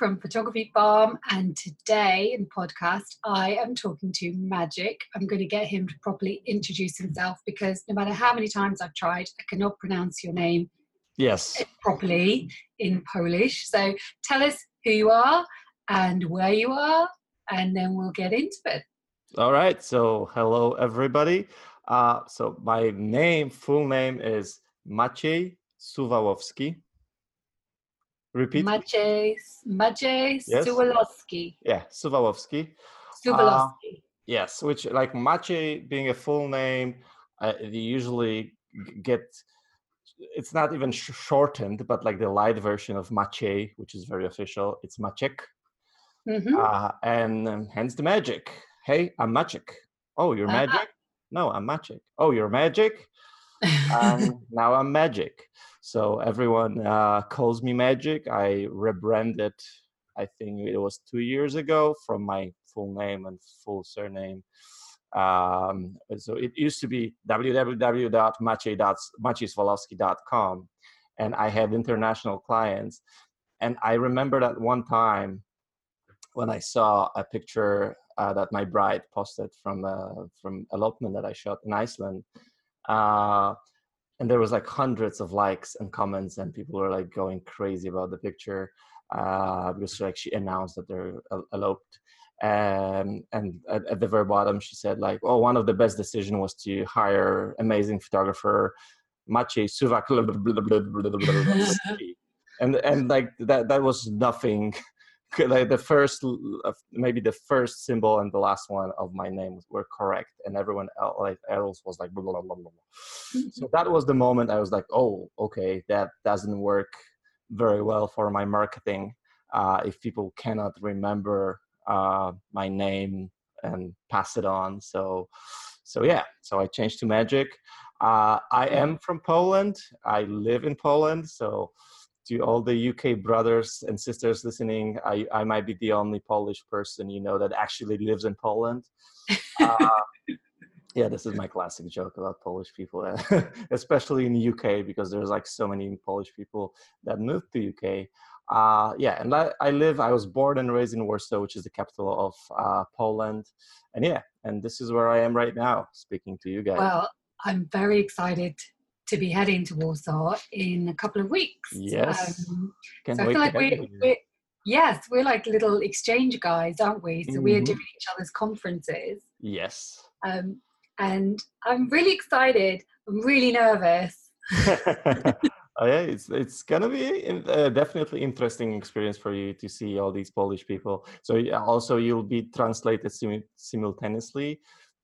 from Photography Farm, and today in the podcast, I am talking to Magic. I'm going to get him to properly introduce himself because no matter how many times I've tried, I cannot pronounce your name yes properly in Polish. So tell us who you are and where you are, and then we'll get into it. All right. So hello everybody. Uh, so my name, full name is Maciej Suwałowski. Repeat. Maciej, Maciej yes. Suwalowski. Yeah, Suwalowski. Suwalowski. Uh, yes, which like Maciej being a full name, uh, you usually get. It's not even sh- shortened, but like the light version of Maciej, which is very official. It's Maciek. Mm-hmm. Uh, and um, hence the magic. Hey, I'm Maciek. Oh, you're uh-huh. magic? No, I'm Maciek. Oh, you're magic? and now I'm magic. So everyone uh, calls me Magic. I rebranded, I think it was two years ago, from my full name and full surname. Um, so it used to be www.maciej.maciejsuwalowski.com, and I had international clients. And I remember that one time when I saw a picture uh, that my bride posted from uh, from elopement that I shot in Iceland. Uh, and there was like hundreds of likes and comments and people were like going crazy about the picture uh, because like she announced that they're eloped um, and at, at, the very bottom she said like oh one of the best decision was to hire amazing photographer Maciej Suwak and and like that that was nothing like the first maybe the first symbol and the last one of my name were correct and everyone else, like else was like blah, blah, blah, blah. Mm-hmm. so that was the moment i was like oh okay that doesn't work very well for my marketing uh, if people cannot remember uh, my name and pass it on. So so yeah. So i changed to magic. Uh, i am from poland. I live in poland. So to all the UK brothers and sisters listening, I, I might be the only Polish person you know that actually lives in Poland. Uh, yeah, this is my classic joke about Polish people, especially in the UK because there's like so many Polish people that moved to UK. Uh, yeah, and I, I, live. I was born and raised in Warsaw, which is the capital of uh, Poland, and yeah, and this is where I am right now, speaking to you guys. Well, I'm very excited to be heading to Warsaw in a couple of weeks. Yes. Um, so I feel like we're, we're, yes, we're like little exchange guys, aren't we? So mm-hmm. we're doing each other's conferences. Yes. Um, and I'm really excited. I'm really nervous. oh, yeah, it's it's gonna be uh, definitely interesting experience for you to see all these Polish people. So also you'll be translated sim- simultaneously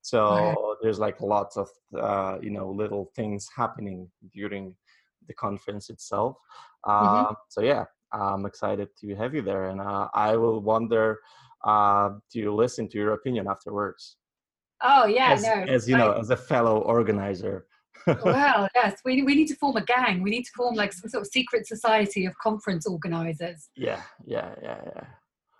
so there's like lots of uh, you know little things happening during the conference itself. Uh, mm-hmm. So yeah, I'm excited to have you there, and uh, I will wonder uh, to listen to your opinion afterwards. Oh yeah, as, no. As you know, as a fellow organizer. Well, yes, we we need to form a gang. We need to form like some sort of secret society of conference organizers. Yeah, yeah, yeah, yeah.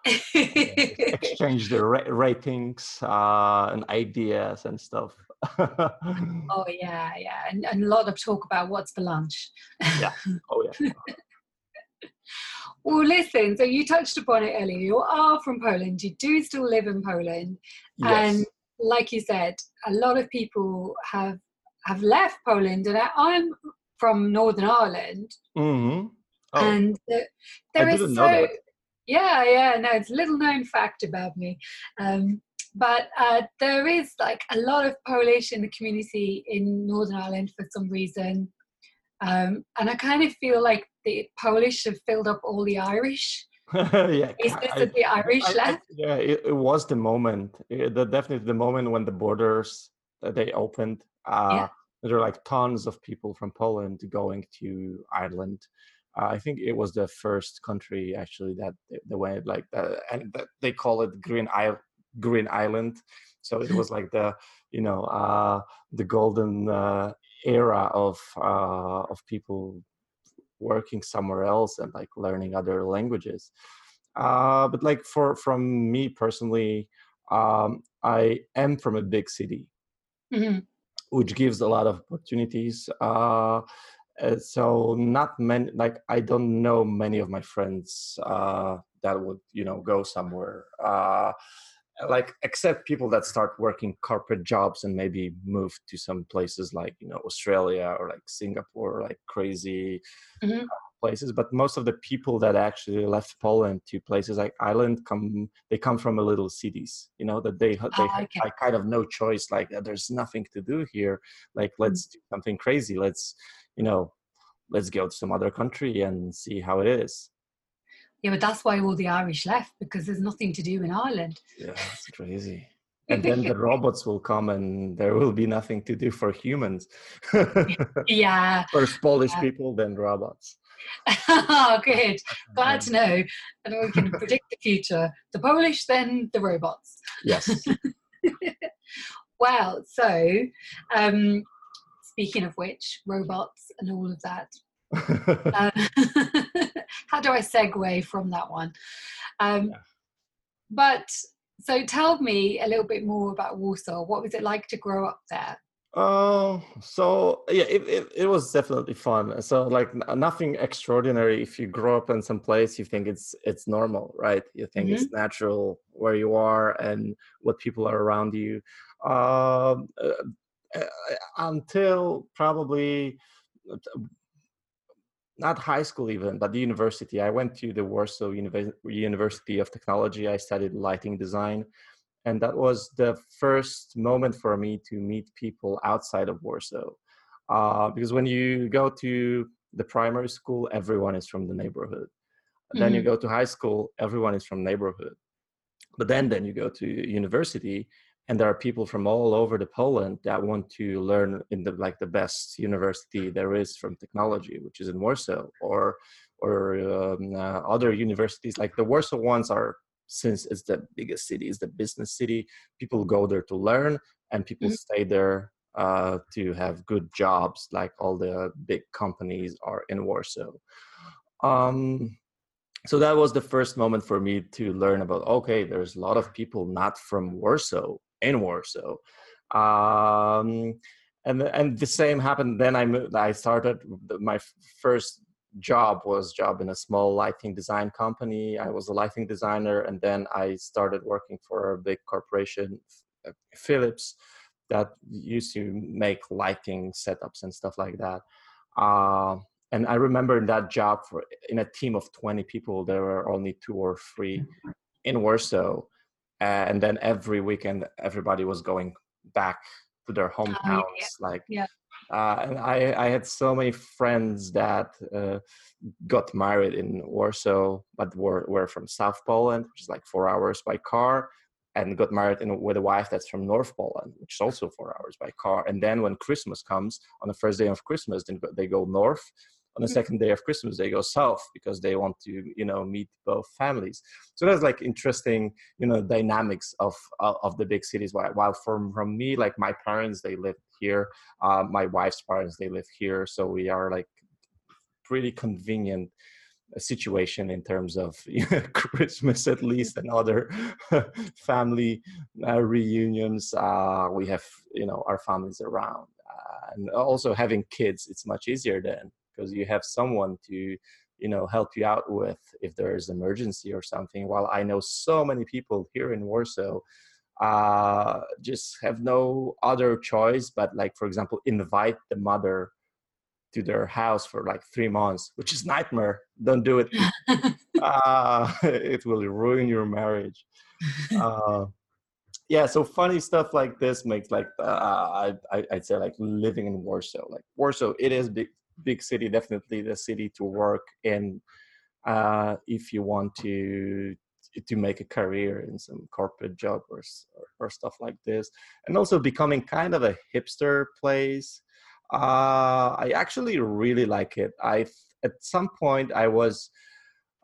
exchange the ra- ratings uh, and ideas and stuff. oh yeah, yeah, and, and a lot of talk about what's for lunch. yeah. Oh yeah. well, listen. So you touched upon it earlier. You are from Poland. You do still live in Poland, yes. and like you said, a lot of people have have left Poland, and I, am from Northern Ireland. Mm-hmm. Oh. And uh, there is so yeah, yeah, no, it's a little known fact about me. Um, but uh, there is like a lot of Polish in the community in Northern Ireland for some reason. Um, and I kind of feel like the Polish have filled up all the Irish. yeah, is this I, the Irish I, left? I, yeah, it, it, was the moment. It, the, definitely the moment when the borders uh, they opened. Uh, yeah. There were like tons of people from Poland going to Ireland uh, I think it was the first country actually that the way like that, and that they call it Green Isle, Green Island. So it was like the you know uh, the golden uh, era of uh, of people working somewhere else and like learning other languages uh, but like for from me personally um, i am from a big city mm-hmm. Which gives a lot of opportunities uh, uh, so not many like i don't know many of my friends uh, that would you know go somewhere uh, like except people that start working corporate jobs and maybe move to some places like you know australia or like singapore like crazy mm-hmm. Uh, places but most of the people that actually left poland to places like ireland come they come from a little cities you know that they they oh, okay. have kind of no choice like there's nothing to do here like let's mm-hmm. do something crazy let's you know let's go to some other country and see how it is yeah, but that's why all the Irish left because there's nothing to do in Ireland. Yeah, it's crazy. and then the robots will come and there will be nothing to do for humans. yeah. First Polish yeah. people, then robots. oh, good. Glad to know. And we can predict the future. The Polish, then the robots. Yes. wow. So, um, speaking of which, robots and all of that. uh, how do I segue from that one? Um, yeah. But so tell me a little bit more about Warsaw. What was it like to grow up there? Oh, uh, so yeah, it, it, it, was definitely fun. So like nothing extraordinary. If you grow up in some place, you think it's it's normal, right? You think mm-hmm. it's natural where you are and what people are around you. Um, uh, uh, until probably not high school even, but the university. I went to the Warsaw University of Technology. I studied lighting design. And that was the first moment for me to meet people outside of Warsaw. Uh, because when you go to the primary school, everyone is from the neighborhood. Mm-hmm. Then you mm-hmm. go to high school, everyone is from neighborhood. But then, then you go to university, and there are people from all over the Poland that want to learn in the like the best university there is from technology, which is in Warsaw, or or um, uh, other universities. Like the Warsaw ones are since it's the biggest city, it's the business city. People go there to learn, and people mm-hmm. stay there uh, to have good jobs. Like all the big companies are in Warsaw. Um, so that was the first moment for me to learn about okay there's a lot of people not from warsaw in Warsaw. Um, and and the same happened. Then I moved. I started my first job was job in a small lighting design company. I was a lighting designer, and then I started working for a big corporation, uh, Philips, that used to make lighting setups and stuff like that. Uh, and I remember in that job, for in a team of twenty people, there were only two or three in Warsaw and then every weekend everybody was going back to their hometowns yeah. like yeah. Uh, and I, I had so many friends that uh, got married in Warsaw, but were, were from South Poland, which is like four hours by car, and got married in, with a wife that's from North Poland, which is also four hours by car. And then when Christmas comes, on the first day of Christmas, then they go north, on the second day of christmas they go south because they want to you know meet both families so that's like interesting you know dynamics of of the big cities while from from me like my parents they live here uh, my wife's parents they live here so we are like pretty convenient uh, situation in terms of Christmas at least and other family uh, reunions. Uh, we have you know our families around, uh, and also having kids. It's much easier then because you have someone to you know help you out with if there's emergency or something while i know so many people here in warsaw uh, just have no other choice but like for example invite the mother to their house for like three months which is nightmare. Don't do it. Uh, it will ruin your marriage. Uh, yeah so funny stuff like this makes like uh, I, i'd say like living in warsaw like warsaw it is big big city definitely the city to work in uh, if you want to to make a career in some corporate job or, or, stuff like this and also becoming kind of a hipster place uh, i actually really like it i at some point i was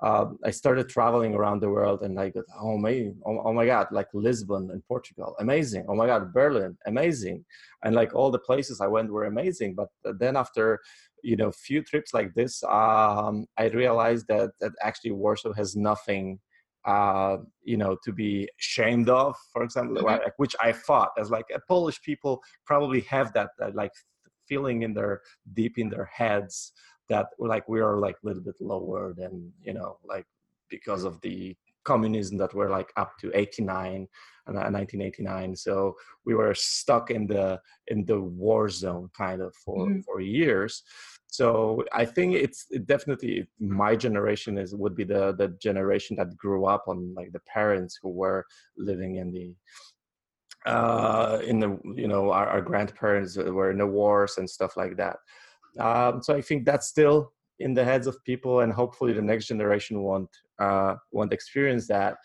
um, I started traveling around the world and I got, oh my, oh, oh, my God, like Lisbon in Portugal, amazing. Oh my God, Berlin, amazing. And like all the places I went were amazing. But then after you know few trips like this um, i realized that that actually warsaw has nothing uh, you know to be ashamed of for example mm-hmm. like, which i thought as like polish people probably have that, that like feeling in their deep in their heads that like we are like a little bit lower than you know like because of the communism that were like up to 89 and 1989 so we were stuck in the in the war zone kind of for mm-hmm. for years. So i think it's it definitely my generation is would be the the generation that grew up on like the parents who were living in the uh in the you know our, our grandparents were in the wars and stuff like that. Um so i think that's still in the heads of people and hopefully the next generation won't uh won't experience that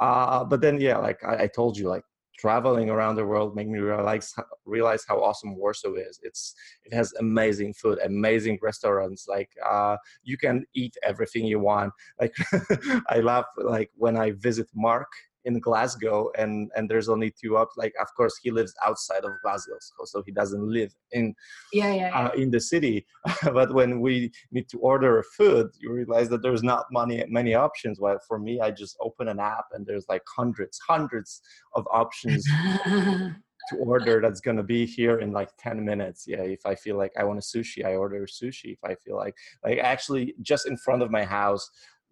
uh but then yeah like I, I told you like traveling around the world made me realize realize how awesome Warsaw is. It's it has amazing food, amazing restaurants. Like uh, you can eat everything you want. Like I love like when I visit Mark in Glasgow, and and there's only two up. Like, of course, he lives outside of Glasgow, so he doesn't live in yeah, yeah, yeah. Uh, in the city. but when we need to order food, you realize that there's not many many options. Well, for me, I just open an app, and there's like hundreds, hundreds of options. to order that's going to be here in like 10 minutes yeah if i feel like i want a sushi i order sushi if i feel like like actually just in front of my house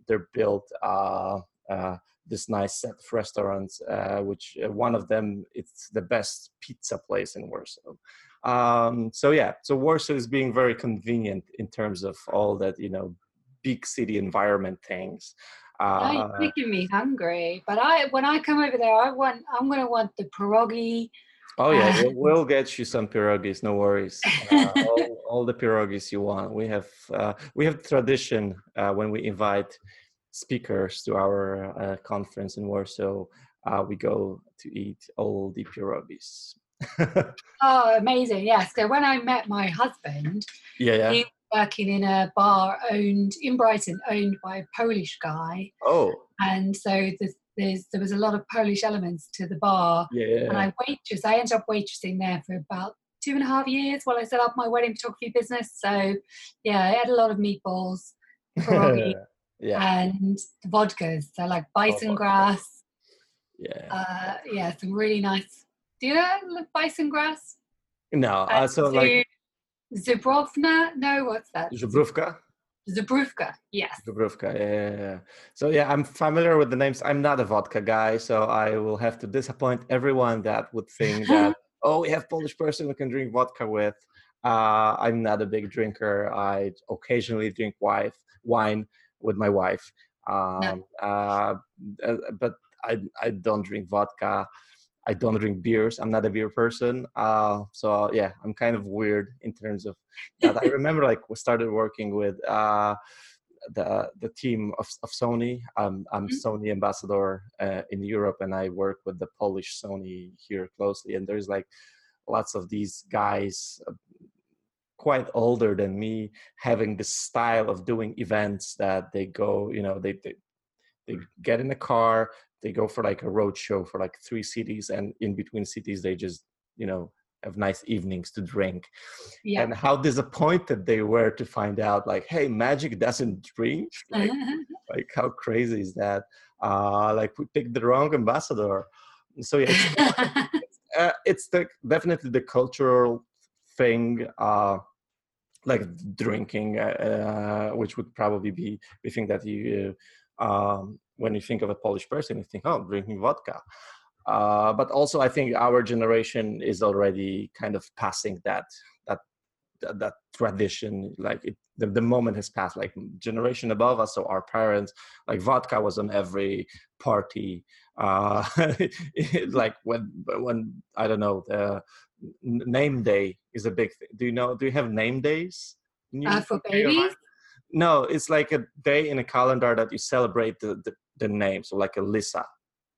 they're built uh uh this nice set of restaurants, uh, which uh, one of them it's the best pizza place in Warsaw. Um, so yeah, so Warsaw is being very convenient in terms of all that you know, big city environment things. Uh, you're making me hungry, but I when I come over there, I want I'm gonna want the pierogi. Oh yeah, we'll, we'll, get you some pierogies. No worries. Uh, all, all, the pierogies you want. We have uh, we have tradition uh, when we invite speakers to our uh, conference in Warsaw, uh, we go to eat all the pierogies. oh, amazing! Yes. So when I met my husband, yeah, yeah. he was working in a bar owned in Brighton, owned by a Polish guy. Oh. And so there's, there's there was a lot of Polish elements to the bar. Yeah. And I waitress. I ended up waitressing there for about two and a half years while I set up my wedding photography business. So yeah, I had a lot of meatballs, pierogi, yeah. and the vodkas. So like bison oh, grass. Yeah. Uh, yeah, some really nice. Do you know bison grass? No, uh, so like Zubrovna. No, what's that? Zubrówka. Zubrówka, yes. Zubrówka, yeah, yeah, yeah. So yeah, I'm familiar with the names. I'm not a vodka guy, so I will have to disappoint everyone that would think that oh, we have Polish person we can drink vodka with. Uh, I'm not a big drinker. I occasionally drink wife, wine with my wife. Um, no. uh, uh but I I don't drink vodka. I don't drink beers. I'm not a beer person. Uh, so yeah, I'm kind of weird in terms of that. I remember like we started working with uh, the the team of, of Sony. Um, I'm mm-hmm. Sony ambassador uh, in Europe, and I work with the Polish Sony here closely. And there's like lots of these guys, uh, quite older than me having this style of doing events that they go you know they, they they get in a car they go for like a road show for like three cities and in between cities they just you know have nice evenings to drink. Yeah. and how disappointed they were to find out like hey magic doesn't drink? Like, like how crazy is that? Uh like we picked the wrong ambassador. So yeah it's, uh, it's the, definitely the cultural thing uh, like drinking, uh, uh, which would probably be we think that you um, when you think of a Polish person, you think, oh, drinking vodka. Uh, but also, I think our generation is already kind of passing that that that, that tradition. Like it, the, the moment has passed. Like generation above us, so our parents, like vodka was on every party. Uh, like when when I don't know the name day is a big thing. Do you know? Do you have name days? Uh, for babies? No, it's like a day in a calendar that you celebrate the, the, the name. So like a Lisa,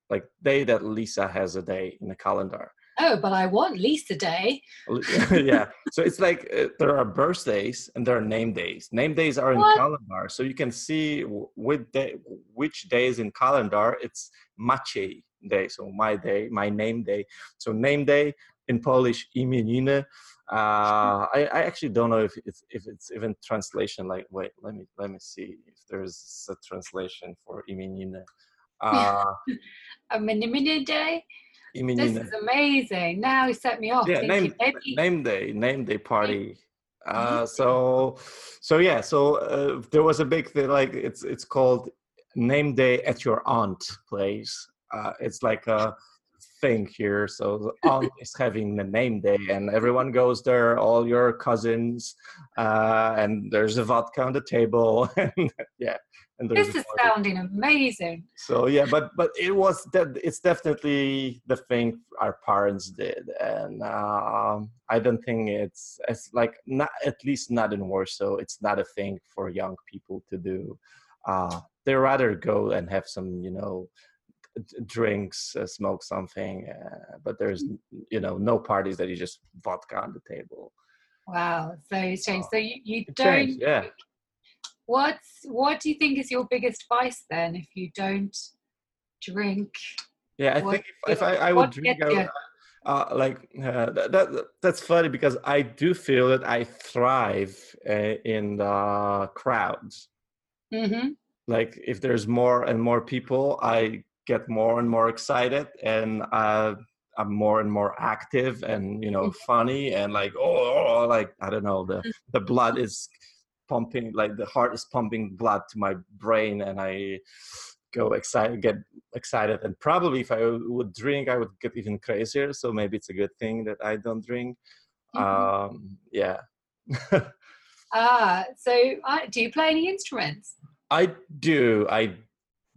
like day that Lisa has a day in the calendar. Oh, but I want Lisa Day. yeah. So it's like uh, there are birthdays and there are name days. Name days are in what? calendar, so you can see which day, which days in calendar. It's Maciej day, so my day, my name day. So name day in Polish imieniny. Uh, I, I actually don't know if it's if it's even translation. Like, wait, let me let me see if there's a translation for imieniny. Uh, a mini mini day. This is amazing. Now he set me off. Yeah, name, maybe... name day, name day party. Uh, so, so yeah, so uh, there was a big thing. Like it's it's called name day at your aunt place. Uh, it's like a thing here. So the aunt is having the name day, and everyone goes there. All your cousins, uh, and there's a vodka on the table, and yeah, and this is sounding amazing so yeah but but it was that it's definitely the thing our parents did and um, i don't think it's it's like not at least not in warsaw it's not a thing for young people to do uh, they rather go and have some you know drinks uh, smoke something uh, but there's mm. you know no parties that you just vodka on the table wow so it's changed so you, you don't changed, yeah What's what do you think is your biggest vice then if you don't drink? Yeah, I think if, if I, I would drink, I would, uh, like uh, that, that, that's funny because I do feel that I thrive uh, in the crowds. Mm-hmm. Like if there's more and more people, I get more and more excited, and uh, I'm more and more active, and you know, mm-hmm. funny, and like oh, like I don't know, the mm-hmm. the blood is pumping like the heart is pumping blood to my brain and i go excited get excited and probably if i would drink i would get even crazier so maybe it's a good thing that i don't drink mm-hmm. um yeah ah so uh, do you play any instruments i do i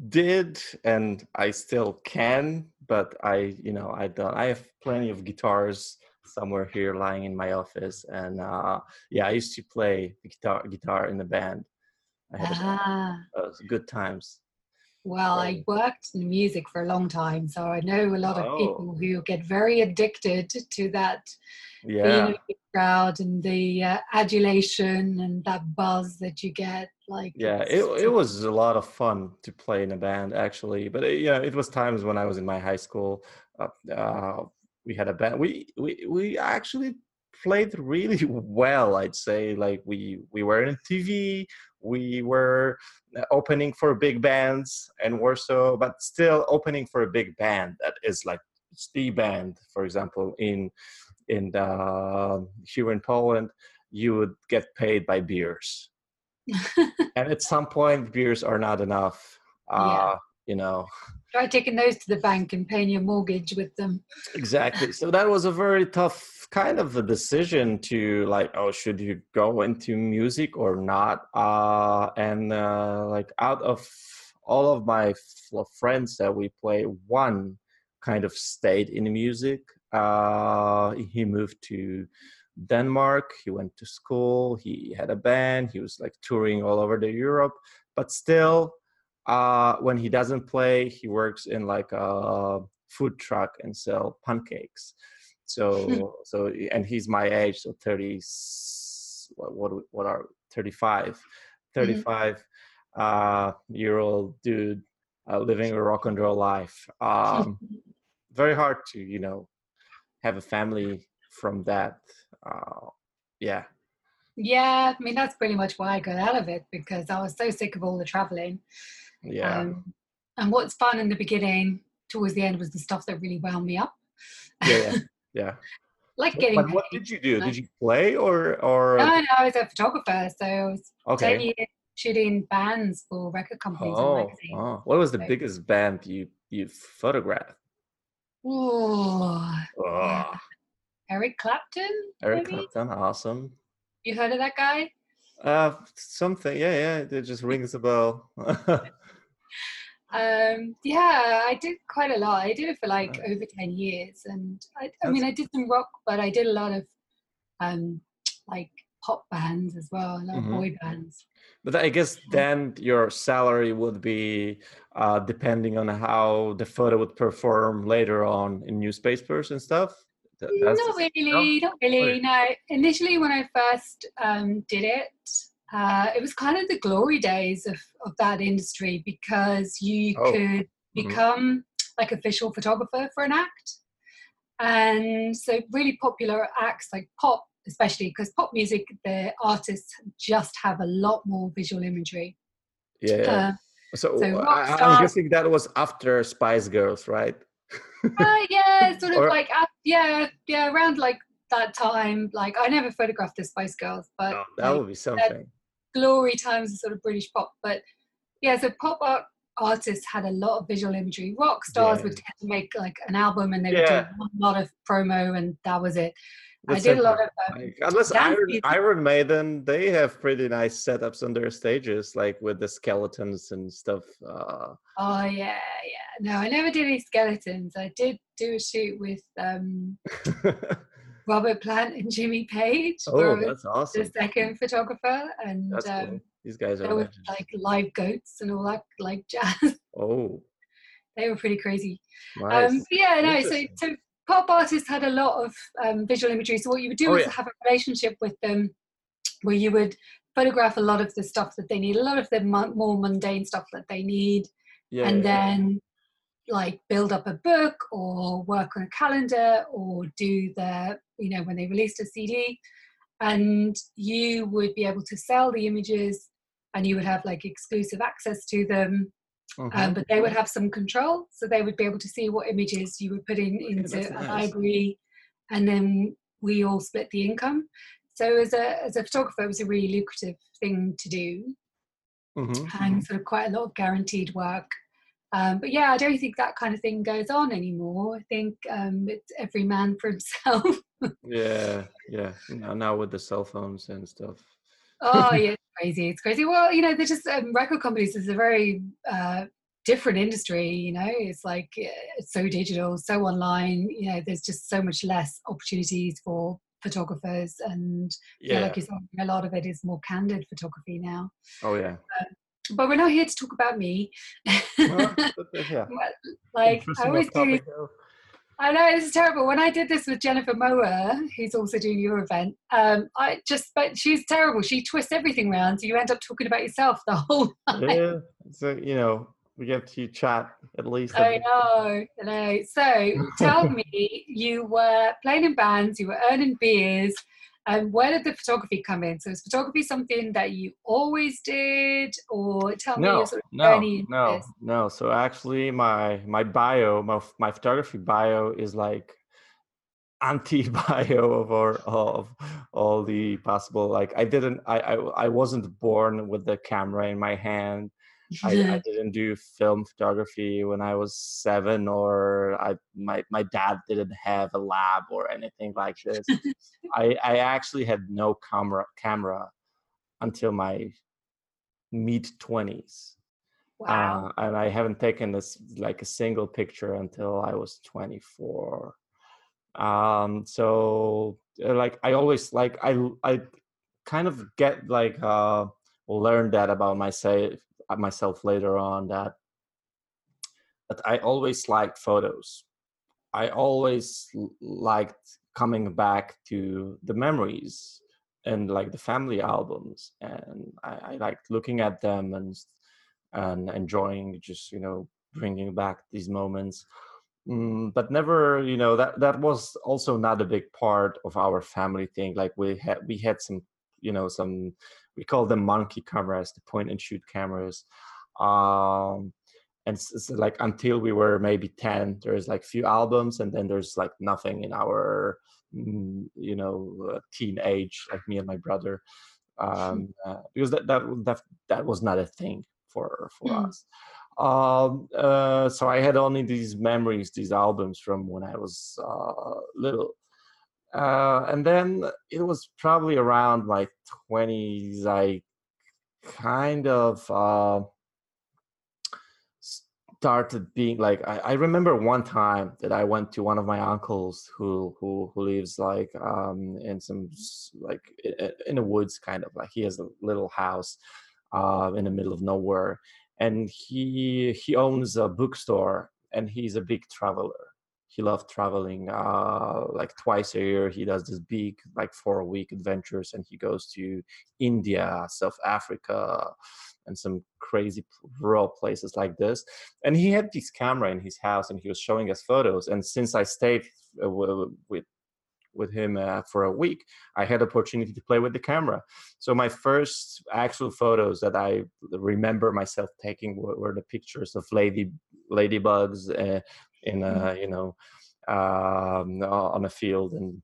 did and i still can but i you know i don't i have plenty of guitars somewhere here lying in my office. And uh, yeah, I used to play guitar guitar in the band. I had ah. uh, good times. Well, I worked in music for a long time, so I know a lot of oh. people who get very addicted to that yeah. being crowd and the uh, adulation and that buzz that you get. Like, yeah, it it was a lot of fun to play in a band actually, but it, yeah, it was times when I was in my high school. Uh, uh we had a band. We we we actually played really well. I'd say like we we were in TV. We were uh, opening for big bands and Warsaw, but still opening for a big band that is like the band. For example, in in uh, here in Poland, you would get paid by beers, and at some point, beers are not enough. Uh, yeah. You know, Try taking those to the bank and paying your mortgage with them. Exactly. So that was a very tough kind of a decision to like, oh, should you go into music or not? Uh, and uh, like out of all of my friends that we play, one kind of stayed in music. Uh, he moved to Denmark. He went to school. He had a band. He was like touring all over the Europe, but still uh, when he doesn't play, he works in like a food truck and sell pancakes. So so and he's my age, so thirty. What what, what are 35 35 mm-hmm. uh, year old dude uh, living a rock and roll life. Um, very hard to you know have a family from that. Uh, yeah. Yeah, I mean that's pretty much why I got out of it because I was so sick of all the traveling. Yeah. Um, and what's fun in the beginning, towards the end, was the stuff that really wound me up. Yeah, yeah. like getting. But what did you do? Did you play or or? No, no, I was a photographer, so I was okay. ten years shooting bands for record companies. Oh, oh. what was the so, biggest band you you photographed? Oh, oh. Eric Clapton. Eric maybe? Clapton, awesome. You heard of that guy? Uh, something. Yeah, yeah. It just rings a bell. um yeah i did quite a lot i did it for like over 10 years and I, I, mean i did some rock but i did a lot of um like pop bands as well a lot mm-hmm. of boy bands but i guess then your salary would be uh depending on how the photo would perform later on in newspapers and stuff Not really not really no initially when i first um did it uh, it was kind of the glory days of, of that industry because you oh. could mm-hmm. become mm-hmm. like official photographer for an act and so really popular acts like pop especially because pop music the artists just have a lot more visual imagery yeah uh, so, so I, am guessing that was after spice girls right uh, yeah sort of or, like uh, yeah yeah around like that time like i never photographed the spice girls but oh, that like, would be something glory times of sort of british pop but yeah so pop art artists had a lot of visual imagery. Rock stars yeah. would tend to make like an album and they would do a lot of promo and that was it. That's I did a lot of um, like, unless Iron, Iron Maiden, they have pretty nice setups on their stages, like with the skeletons and stuff. Uh... Oh yeah, yeah. No, I never did any skeletons. I did do a shoot with um, Robert Plant and Jimmy Page. Oh, that's awesome! The second photographer, and um, cool. These guys are like live goats and all that, like jazz. Oh, they were pretty crazy. Nice. Um, yeah, no. So, so pop artists had a lot of um, visual imagery. So what you would do oh, is yeah. have a relationship with them, where you would photograph a lot of the stuff that they need, a lot of the more mundane stuff that they need, yeah, and yeah, then like build up a book or work on a calendar or do the you know when they released a cd and you would be able to sell the images and you would have like exclusive access to them um, mm-hmm. but they would have some control so they would be able to see what images you were putting in into a nice. library and then we all split the income. So as a as a photographer it was a really lucrative thing to do mm-hmm. and sort of quite a lot of guaranteed work. Um, but yeah i don't think that kind of thing goes on anymore. I think um, it's every man for himself. Yeah yeah. Now, now with the cell phones and stuff. Oh yeah crazy. It's crazy. Well, you know, they're just um, record companies is a very uh, different industry. You know, it's like uh, it's so digital, so online. You know, there's just so much less opportunities for photographers, and yeah, like you said, a lot of it is more candid photography now. Oh yeah. Uh, but we're not here to talk about me. Well, yeah. like I always do. I know this is terrible. When I did this with Jennifer Moher, who's also doing your event, um, I just but she's terrible. She twists everything around, so you end up talking about yourself the whole time. Yeah, so you know we get to chat at least. I know, I know. So tell me, you were playing in bands, you were earning beers, and where did the photography come in? So is photography something that you always did, or tell no, me your sort of no, journey? No, this? no. So actually, my my bio, my my photography bio is like anti bio of all, of all the possible. Like I didn't, I, I I wasn't born with the camera in my hand. I, I, didn't do film photography when I was seven, or I my my dad didn't have a lab or anything like this. I I actually had no camera camera until my mid twenties. Wow. Uh, and I haven't taken this like a single picture until I was 24. Um, so uh, like I always like I I kind of get like uh learned that about myself myself later on that that I always liked photos. I always liked coming back to the memories and like the family albums, and I, I liked looking at them and and enjoying just you know bringing back these moments. Mm, but never, you know, that that was also not a big part of our family thing. Like we had we had some, you know, some we call them monkey cameras, the point and shoot cameras. Um, and it's, like until we were maybe 10 there's like few albums and then there's like nothing in our mm, you know uh, teen age like me and my brother um, uh, because that, that that that was not a thing for for mm. us um, uh, so i had only these memories these albums from when i was uh, little uh, and then it was probably around my 20s i kind of uh, started being like I, I, remember one time that I went to one of my uncles who who who lives like um in some like in the woods kind of like he has a little house uh in the middle of nowhere and he he owns a bookstore and he's a big traveler he loved traveling uh, like twice a year he does this big like four week adventures and he goes to india south africa and some crazy rural places like this. And he had this camera in his house and he was showing us photos. And since i stayed uh, with with him uh, for a week i had opportunity to play with the camera. So my first actual photos that i remember myself taking were, were the pictures of lady ladybugs uh, in a mm-hmm. you know um, on a field and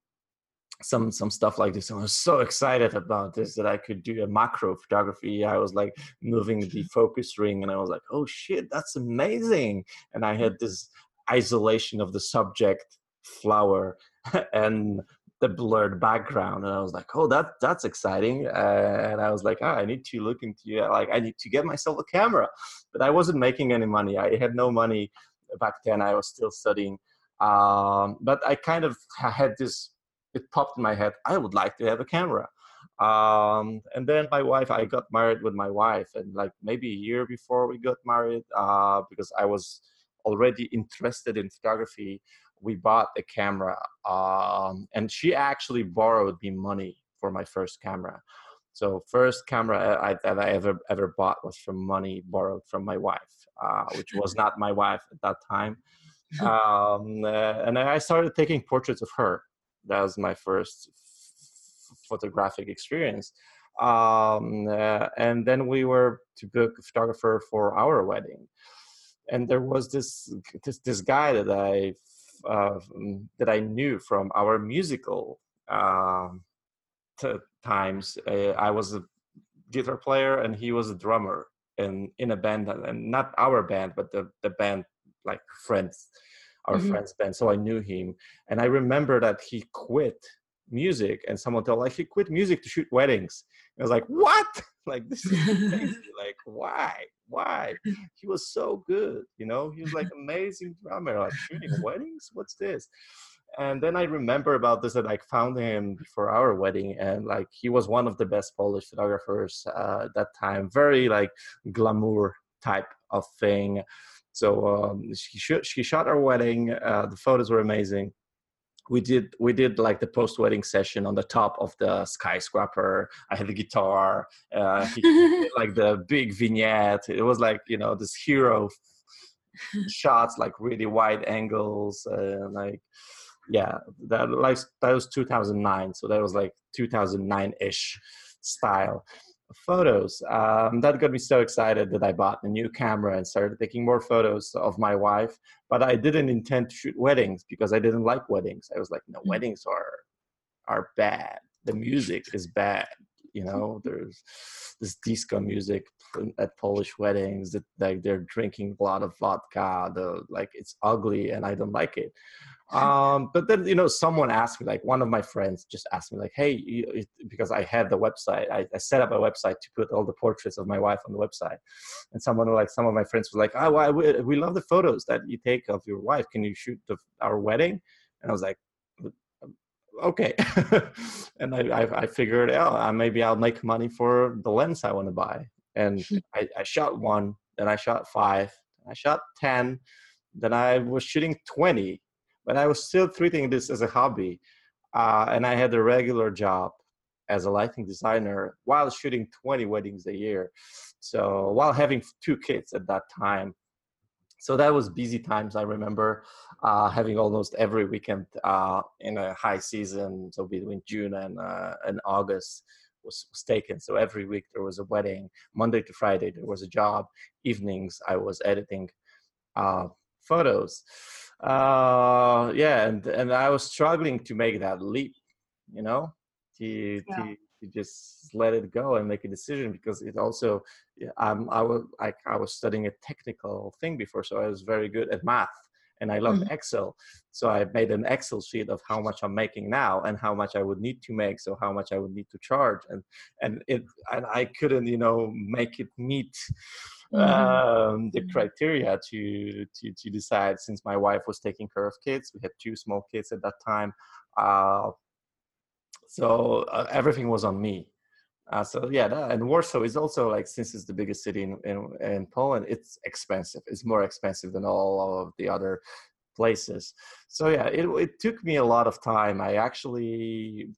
some some stuff like this. I was so excited about this that I could do a macro photography. I was like moving the focus ring, and I was like, "Oh shit, that's amazing!" And I had this isolation of the subject flower and the blurred background and i was like oh that that's exciting uh, and i was like oh, i need to look into like i need to get myself a camera but i wasn't making any money i had no money back then i was still studying um, but i kind of had this it popped in my head i would like to have a camera. Um, and then my wife i got married with my wife and like maybe a year before we got married uh, because i was already interested in photography we bought a camera um, and she actually borrowed me money for my first camera. So first camera I, that I ever ever bought was from money borrowed from my wife, uh, which was not my wife at that time. Um, uh, and I started taking portraits of her. That was my first f- photographic experience. Um, uh, and then we were to book a photographer for our wedding. And there was this this, this guy that I uh, that I knew from our musical um, t- times. Uh, I was a guitar player and he was a drummer in in a band, and not our band, but the the band like friends, our mm-hmm. friends band. So I knew him, and I remember that he quit music and someone told like he quit music to shoot weddings. And i was like what? Like this is crazy like why? Why? He was so good you know? He was like amazing drummer like shooting weddings? What's this and then i remember about this that i found him before our wedding and like he was one of the best polish photographers uh, at that time. Very like glamour type of thing. So um, she, sh- she shot our wedding uh, the photos were amazing. We did we did like the post wedding session on the top of the skyscraper. I had the guitar uh, like the big vignette. It was like you know this hero shots like really wide angles and like yeah that like that was 2009 so that was like 2009ish style photos. Um, that got me so excited that i bought a new camera and started taking more photos of my wife but i didn't intend to shoot weddings because i didn't like weddings. I was like no mm. weddings are are bad. The music is bad you know? There's this disco music at polish weddings that like they're drinking a lot of vodka the like it's ugly and i don't like it um but then you know someone asked me like one of my friends just asked me like hey you, because i had the website I, I, set up a website to put all the portraits of my wife on the website. And someone like some of my friends were like oh well, we, we love the photos that you take of your wife. Can you shoot the, our wedding? And i was like okay. And I, I, I figured out oh, maybe i'll make money for the lens i want to buy. And I, I shot one then i shot five i shot 10 then i was shooting 20 but I was still treating this as a hobby. Uh, and I had a regular job as a lighting designer while shooting 20 weddings a year. So while having two kids at that time. So that was busy times. I remember uh, having almost every weekend uh, in a high season. So between June and, uh, and August was, was taken. So every week there was a wedding. Monday to Friday there was a job. Evenings I was editing uh, photos uh yeah and and i was struggling to make that leap you know to yeah. to, to just let it go and make a decision because it also um i was like i was studying a technical thing before so i was very good at math and i loved mm-hmm. excel so i made an excel sheet of how much i'm making now and how much i would need to make so how much i would need to charge and and it and i couldn't you know make it meet mm-hmm. um, the mm-hmm. criteria to, to to decide. Since my wife was taking care of kids, we had two small kids at that time, uh, so uh, everything was on me. Uh, so yeah, that, and Warsaw is also like since it's the biggest city in, in, in Poland, it's expensive. It's more expensive than all of the other places. So yeah, it it took me a lot of time. I actually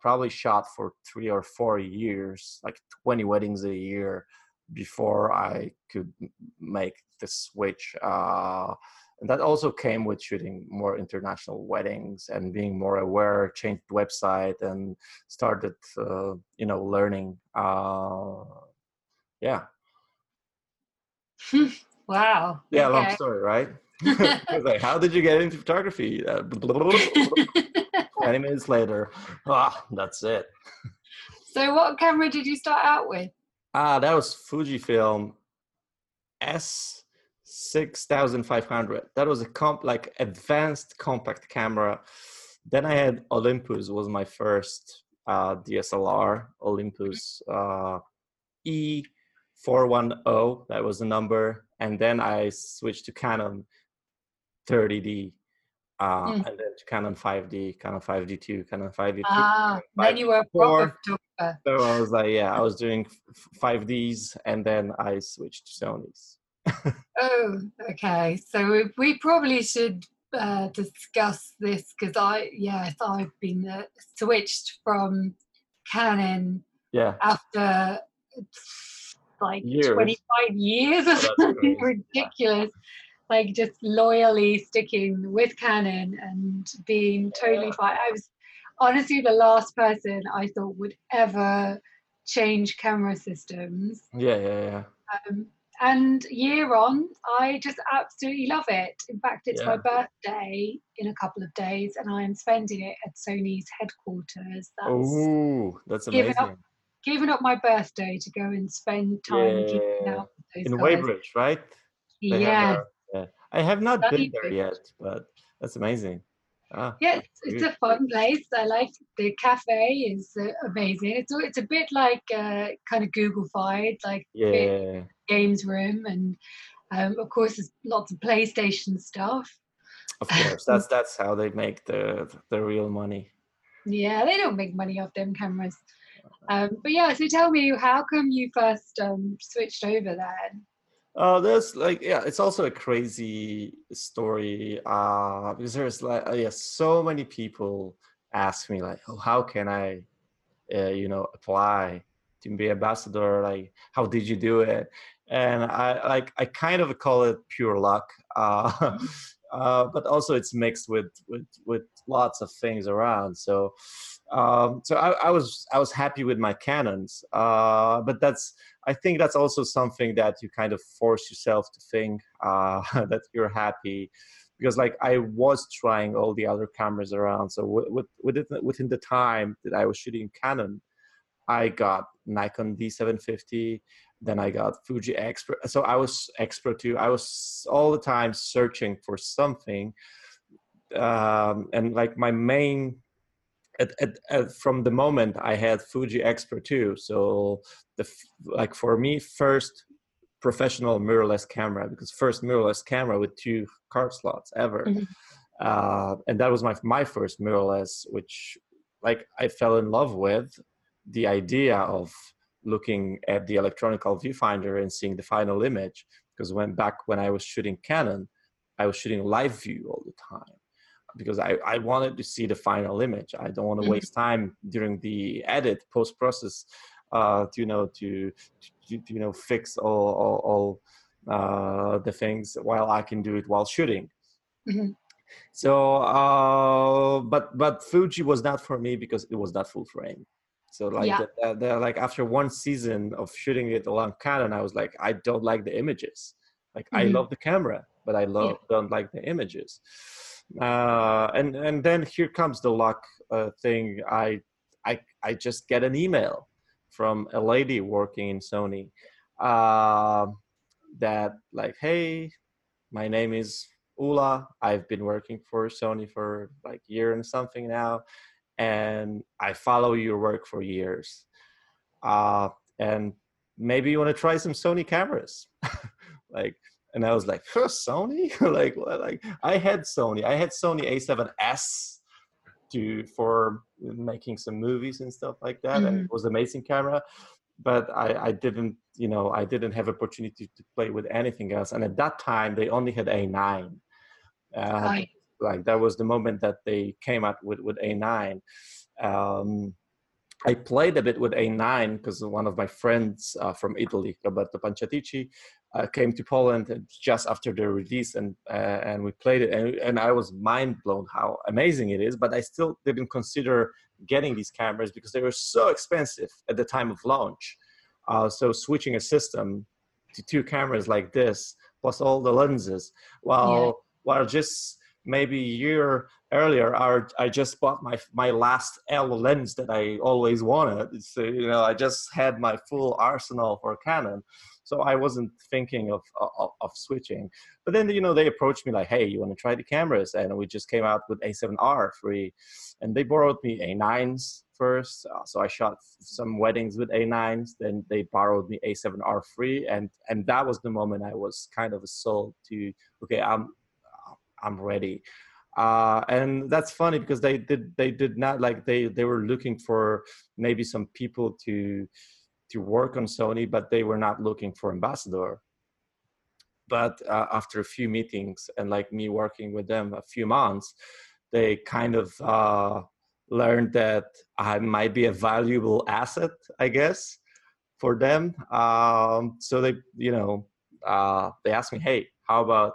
probably shot for three or four years, like 20 weddings a year, before I could make the switch. Uh, and that also came with shooting more international weddings and being more aware changed website and started uh, you know learning uh, yeah. Wow. Yeah okay. long story right? Like how did you get into photography? Uh, 20 minutes later ah that's it. So what camera did you start out with? Ah that was fujifilm s 6500 that was a comp like advanced compact camera then i had olympus was my first uh, dslr olympus uh, e410 that was the number and then i switched to canon 30d uh, mm. and then to Canon 5D, Canon 5D2, Canon 5D2. Ah, then you were proper. So I was like, yeah, I was doing 5Ds, and then I switched to Sony's oh, okay. So we probably should uh, discuss this because I, yes, I've been uh, switched from Canon. Yeah. After like years. 25 years or oh, something ridiculous. Like just loyally sticking with Canon and being totally fine. I was honestly the last person I thought would ever change camera systems. Yeah, yeah, yeah. Um, and year on i just absolutely love it in fact it's yeah. my birthday in a couple of days and i am spending it at sony's headquarters oh that's amazing giving up, giving up my birthday to go and spend time yeah. in guys. weybridge right they yeah. yeah i have not been there yet but that's amazing Ah, yeah, it's, it's, a fun place. I like the cafe is uh, amazing. It's it's a bit like uh, kind of Google-fied, like yeah. games room, and um, of course there's lots of PlayStation stuff. Of course, that's that's how they make the the real money. Yeah, they don't make money off them cameras. Um, but yeah, so tell me, how come you first um, switched over then? Uh, there's like yeah, it's also a crazy story uh, because there's like uh, yeah, so many people ask me like, oh, how can I, uh, you know, apply to be ambassador? Like, how did you do it? And I like I kind of call it pure luck, uh, mm-hmm. uh, but also it's mixed with with with lots of things around. So um, so I, I, was I was happy with my canons, uh, but that's I think that's also something that you kind of force yourself to think uh, that you're happy, because like I was trying all the other cameras around. So with, with, within the time that I was shooting Canon, I got Nikon D750, then I got Fuji X-Pro. So I was X-Pro 2. I was all the time searching for something, um, and like my main at, at, at, from the moment I had Fuji X-Pro 2, so the like for me first professional mirrorless camera because first mirrorless camera with two card slots ever, mm-hmm. uh, and that was my my first mirrorless, which like I fell in love with the idea of looking at the electronical viewfinder and seeing the final image because when back when I was shooting Canon, I was shooting live view all the time because I, I wanted to see the final image. I don't want to mm-hmm. waste time during the edit post process, uh, to, you know, to, to, to, you know fix all all, all uh, the things while I can do it while shooting. Mm-hmm. So, uh, but but Fuji was not for me because it was not full frame. So like yeah. the, the, the, like after one season of shooting it along Canon, I was like, I don't like the images. Like mm-hmm. I love the camera, but I love yeah. don't like the images uh, and and then here comes the luck uh, thing. I I I just get an email from a lady working in Sony uh, that like, hey, my name is Ula. I've been working for Sony for like year and something now, and I follow your work for years. Uh, and maybe you want to try some Sony cameras. like and I was like, huh, Sony? like, what? like I had Sony. I had Sony A7S II for making some movies and stuff like that, mm-hmm. and it was amazing camera. But I, I didn't, you know, I didn't have opportunity to play with anything else. And at that time, they only had A9, Uh, right. Like that was the moment that they came out with with A9. Um, I played a bit with A9 because one of my friends uh, from Italy, Roberto Panciatici, uh, came to Poland just after the release, and uh, and we played it, and, and I was mind blown how amazing it is. But I still didn't consider getting these cameras because they were so expensive at the time of launch. Uh, so switching a system to two cameras like this plus all the lenses, while yeah. while just maybe a year earlier our, i just bought my my last l lens that i always wanted so you know i just had my full arsenal for canon so i wasn't thinking of, of, of switching. But then you know they approached me like hey you want to try the cameras? And we just came out with a7r free. And they borrowed me a9s first. Uh, so i shot some weddings with a9s then they borrowed me a7r free. And and that was the moment i was kind of sold to okay i'm I'm ready. Uh, and that's funny because they did they did not like they they were looking for maybe some people to to work on Sony, but they were not looking for ambassador. But uh, after a few meetings and like me working with them a few months, they kind of uh, learned that I might be a valuable asset, I guess, for them. Um, so they, you know, uh, they asked me, "Hey, how about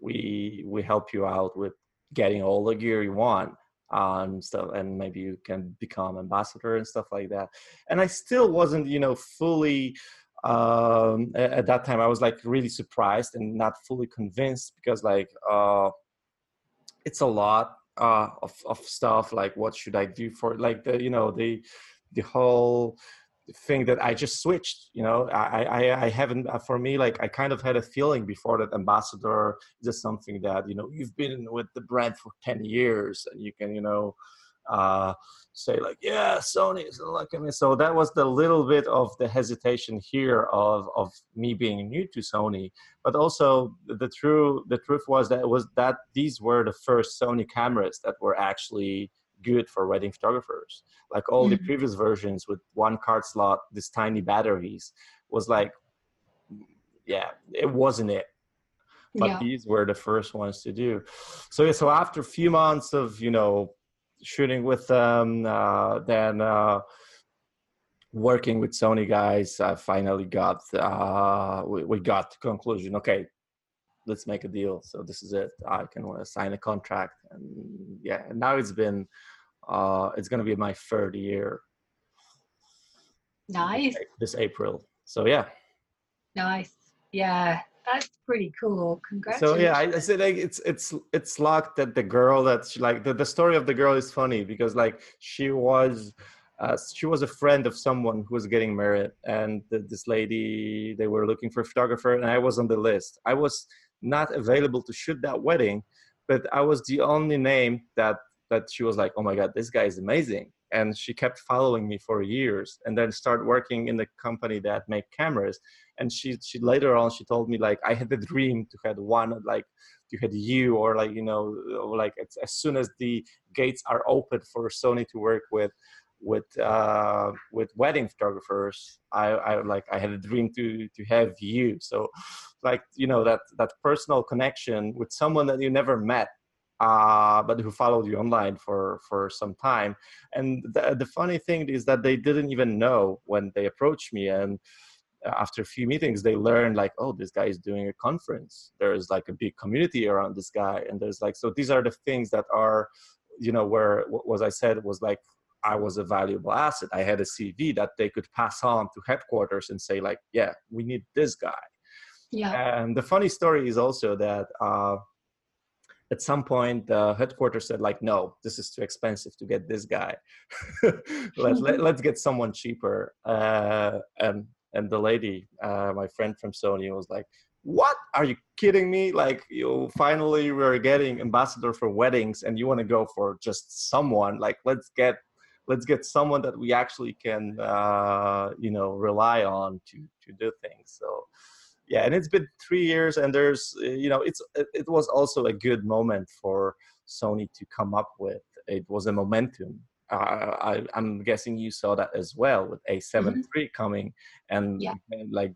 we we help you out with getting all the gear you want um stuff and maybe you can become ambassador and stuff like that. And i still wasn't you know fully um at that time i was like really surprised and not fully convinced because like uh it's a lot uh of, of stuff like what should i do for like the you know the the whole thing that I just switched. You know, I, I, I haven't, uh, for me, like I kind of had a feeling before that ambassador is just something that, you know, you've been with the brand for 10 years and you can, you know, uh, say like, yeah, Sony is I mean, so that was the little bit of the hesitation here of, of me being new to Sony, but also the true, the truth was that was that these were the first Sony cameras that were actually good for wedding photographers. Like all mm-hmm. the previous versions with one card slot, these tiny batteries was like, yeah, it wasn't it. But yeah. these were the first ones to do. So so after a few months of you know shooting with them, uh, then uh, working with Sony guys, I finally got uh, we, we got to conclusion. Okay, let's make a deal. So this is it. I can sign a contract, and yeah, and now it's been uh, it's going to be my third year. Nice. This April. So yeah. Nice. Yeah, that's pretty cool. Congratulations. So yeah, I, I said like it's it's it's luck that the girl that's like the, the story of the girl is funny because like she was uh, she was a friend of someone who was getting married and the, this lady they were looking for a photographer and i was on the list i was not available to shoot that wedding but i was the only name that that she was like, oh my God, this guy is amazing. And she kept following me for years and then started working in the company that make cameras. And she, she later on, she told me like, I had the dream to have one, like you had you or like, you know, like as soon as the gates are open for Sony to work with, with uh, with wedding photographers I, I like i had a dream to to have you. So like you know that that personal connection with someone that you never met uh, but who followed you online for for some time. And the, the funny thing is that they didn't even know when they approached me. And after a few meetings they learned like oh this guy is doing a conference. There's like a big community around this guy. And there's like so these are the things that are you know where what was i said was like i was a valuable asset. I had a cv that they could pass on to headquarters and say like yeah we need this guy. Yeah. And the funny story is also that uh, at some point the headquarters said like no this is too expensive to get this guy. Let, let, us get someone cheaper. Uh, and and the lady uh, my friend from sony was like what? Are you kidding me? Like you finally we're getting ambassador for weddings and you want to go for just someone? Like let's get let's get someone that we actually can uh, you know rely on to to do things so yeah and it's been three years and there's uh, you know it's it was also a good moment for sony to come up with it was a momentum uh, I, am guessing you saw that as well with A7 mm-hmm. III coming and, yeah. and, like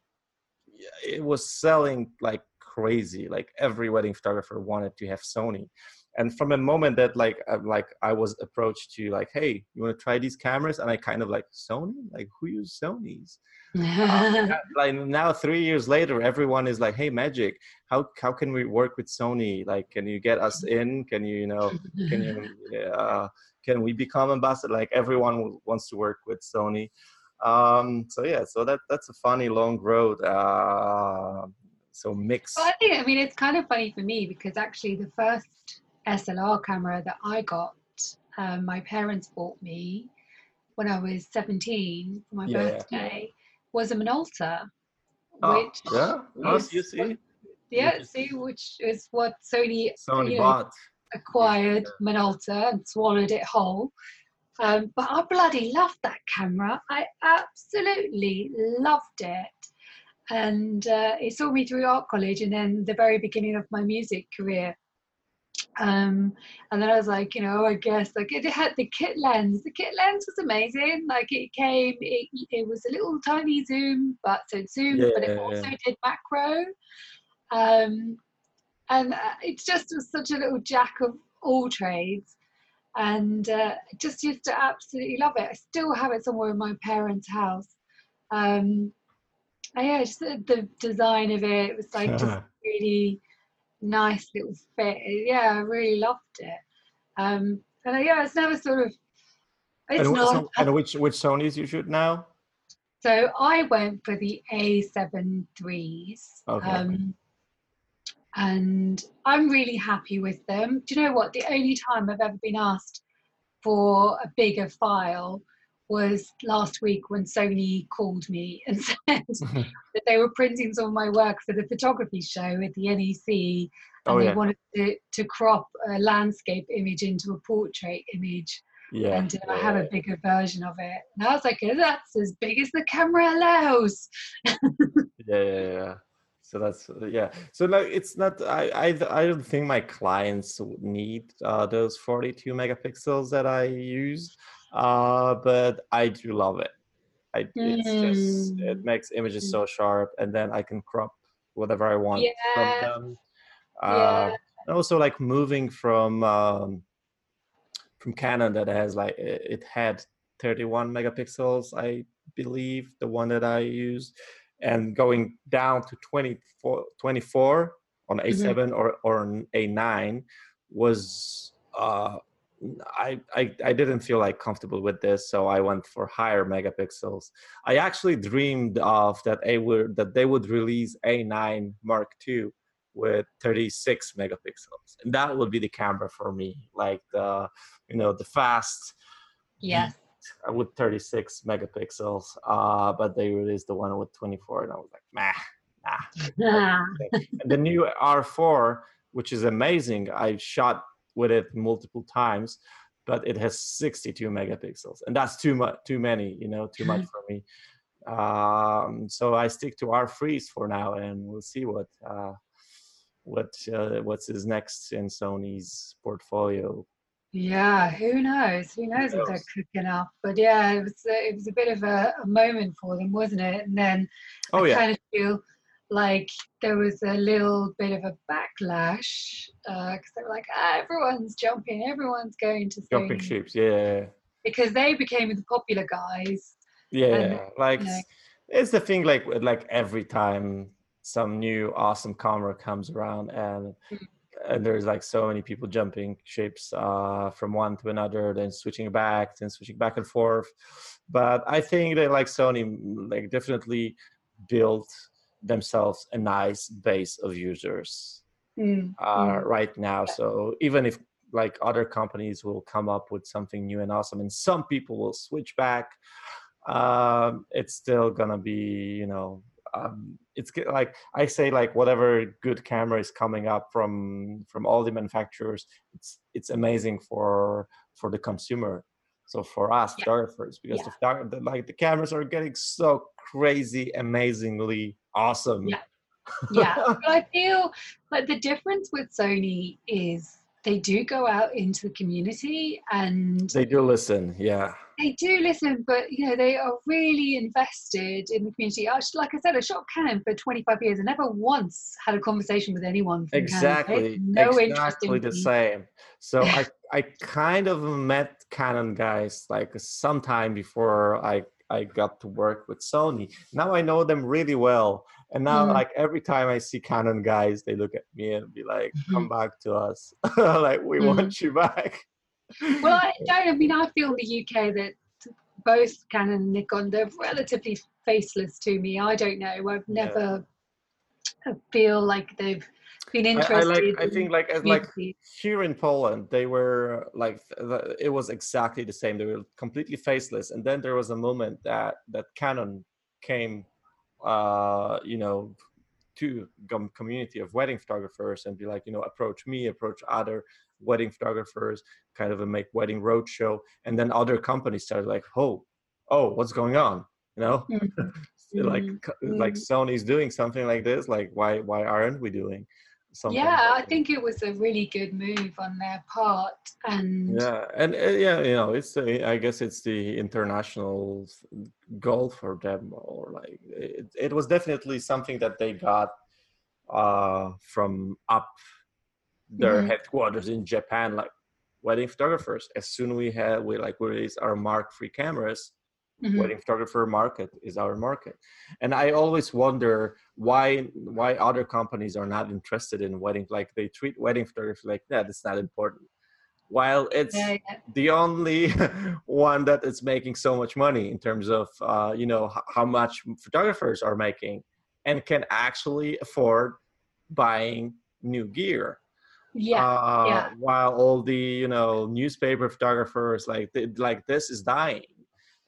it was selling like crazy like every wedding photographer wanted to have sony and from a moment that like uh, like i was approached to like hey you want to try these cameras? And i kind of like sony? Like who use sony's? Um, like now three years later everyone is like hey Maciej how how can we work with sony? Like can you get us in? Can you you know can you uh, can we become ambassador? Like everyone wants to work with sony. Um so yeah so that that's a funny long road uh so mix well, i think i mean it's kind of funny for me because actually the first slr camera that i got um, my parents bought me when i was 17 for my yeah, birthday was a Minolta, oh, which yeah, oh, you see, yeah, see, which is what Sony Sony bought. Know, acquired Minolta and swallowed it whole. Um, but I bloody loved that camera. I absolutely loved it. And uh, it saw me through art college and then the very beginning of my music career um and then i was like you know i guess like it had the kit lens. The kit lens was amazing. Like it came it, it was a little tiny zoom but so it zoomed yeah, but it also yeah. did macro. Um and uh, it just was such a little jack of all trades. And uh, just used to absolutely love it. I still have it somewhere in my parents house. Um yeah just the, the design of it, it was like just really nice little fit. Yeah, I really loved it. Um, and uh, yeah, it's never sort of. It's and, not. And which which Sony's you shoot now? So I went for the A7 threes. Okay. Um, and I'm really happy with them. Do you know what? The only time I've ever been asked for a bigger file was last week when Sony called me and said that they were printing some of my work for the photography show at the NEC and oh, they yeah. wanted to, to crop a landscape image into a portrait image. Yeah, and uh, I have a bigger version of it. And I was like, that's as big as the camera allows. yeah, yeah, yeah. So that's yeah. So like, it's not. I I I don't think my clients need uh, those 42 megapixels that I use uh, but I do love it. I, it's mm. just it mm. makes images so sharp, and then I can crop whatever I want yeah. from them. Uh, yeah. And also, like moving from um, from Canon that has like it had 31 megapixels, I believe, the one that I used, and going down to 24, 24 on A7 mm-hmm. or or an A9 was uh, I, I, I didn't feel like comfortable with this, so I went for higher megapixels. I actually dreamed of that they would that they would release A9 Mark II with 36 megapixels, and that would be the camera for me, like the you know the fast. Yeah. With 36 megapixels, uh, but they released the one with 24, and I was like, nah, nah. the new R4, which is amazing. I shot with it multiple times but it has 62 megapixels and that's too much too many you know too much for me. Um, so i stick to R3s for now and we'll see what uh, what uh, what's his next in sony's portfolio. Yeah who knows? Who knows who what they're cooking up? But yeah it was it was a bit of a, a moment for them wasn't it? And then oh I yeah. kind of feel like there was a little bit of a backlash because uh, they were like, ah, everyone's jumping, everyone's going to jumping ships, yeah, because they became the popular guys. Yeah, and, like you know, it's the thing. Like like every time some new awesome camera comes around and. Mm-hmm. And there's like so many people jumping ships uh, from one to another, then switching back, then switching back and forth. But I think that like Sony, like definitely built themselves a nice base of users mm. Uh, mm. right now. So even if like other companies will come up with something new and awesome, and some people will switch back, um, it's still gonna be you know um, it's like I say like whatever good camera is coming up from from all the manufacturers, it's it's amazing for for the consumer. So for us yeah. photographers, because yeah. the, like the cameras are getting so crazy, amazingly awesome. Yeah. Yeah. but I feel like the difference with Sony is they do go out into the community and they do listen yeah they do listen but you know they are really invested in the community like i said i shot canon for 25 years and never once had a conversation with anyone exactly no exactly the me. same so i i kind of met canon guys like sometime before i I got to work with Sony. Now I know them really well. And now, mm. like every time I see Canon guys, they look at me and be like, "Come mm-hmm. back to us! like we mm. want you back." well, I don't. I mean, I feel in the UK that both Canon and Nikon they're relatively faceless to me. I don't know. I've never yeah. feel like they've been interested. I, I like. I think like as like here in Poland, they were like it was exactly the same. They were completely faceless, and then there was a moment that that Canon came, uh, you know, to community of wedding photographers and be like, you know, approach me, approach other wedding photographers, kind of a make wedding roadshow, and then other companies started like, oh, oh, what's going on? You know, mm-hmm. like mm-hmm. like Sony's doing something like this. Like, why why aren't we doing? Something. Yeah, I think it was a really good move on their part, and yeah, and uh, yeah, you know, it's the, I guess it's the international goal for them, or like it, it was definitely something that they got uh, from up their mm-hmm. headquarters in Japan, like wedding photographers. As soon we had we like we released our Mark III cameras, mm-hmm. wedding photographer market is our market and i always wonder why why other companies are not interested in wedding like they treat wedding photography like that it's not important while it's yeah, yeah. the only one that is making so much money in terms of uh, you know h- how much photographers are making and can actually afford buying new gear yeah, uh, yeah. while all the you know newspaper photographers like like this is dying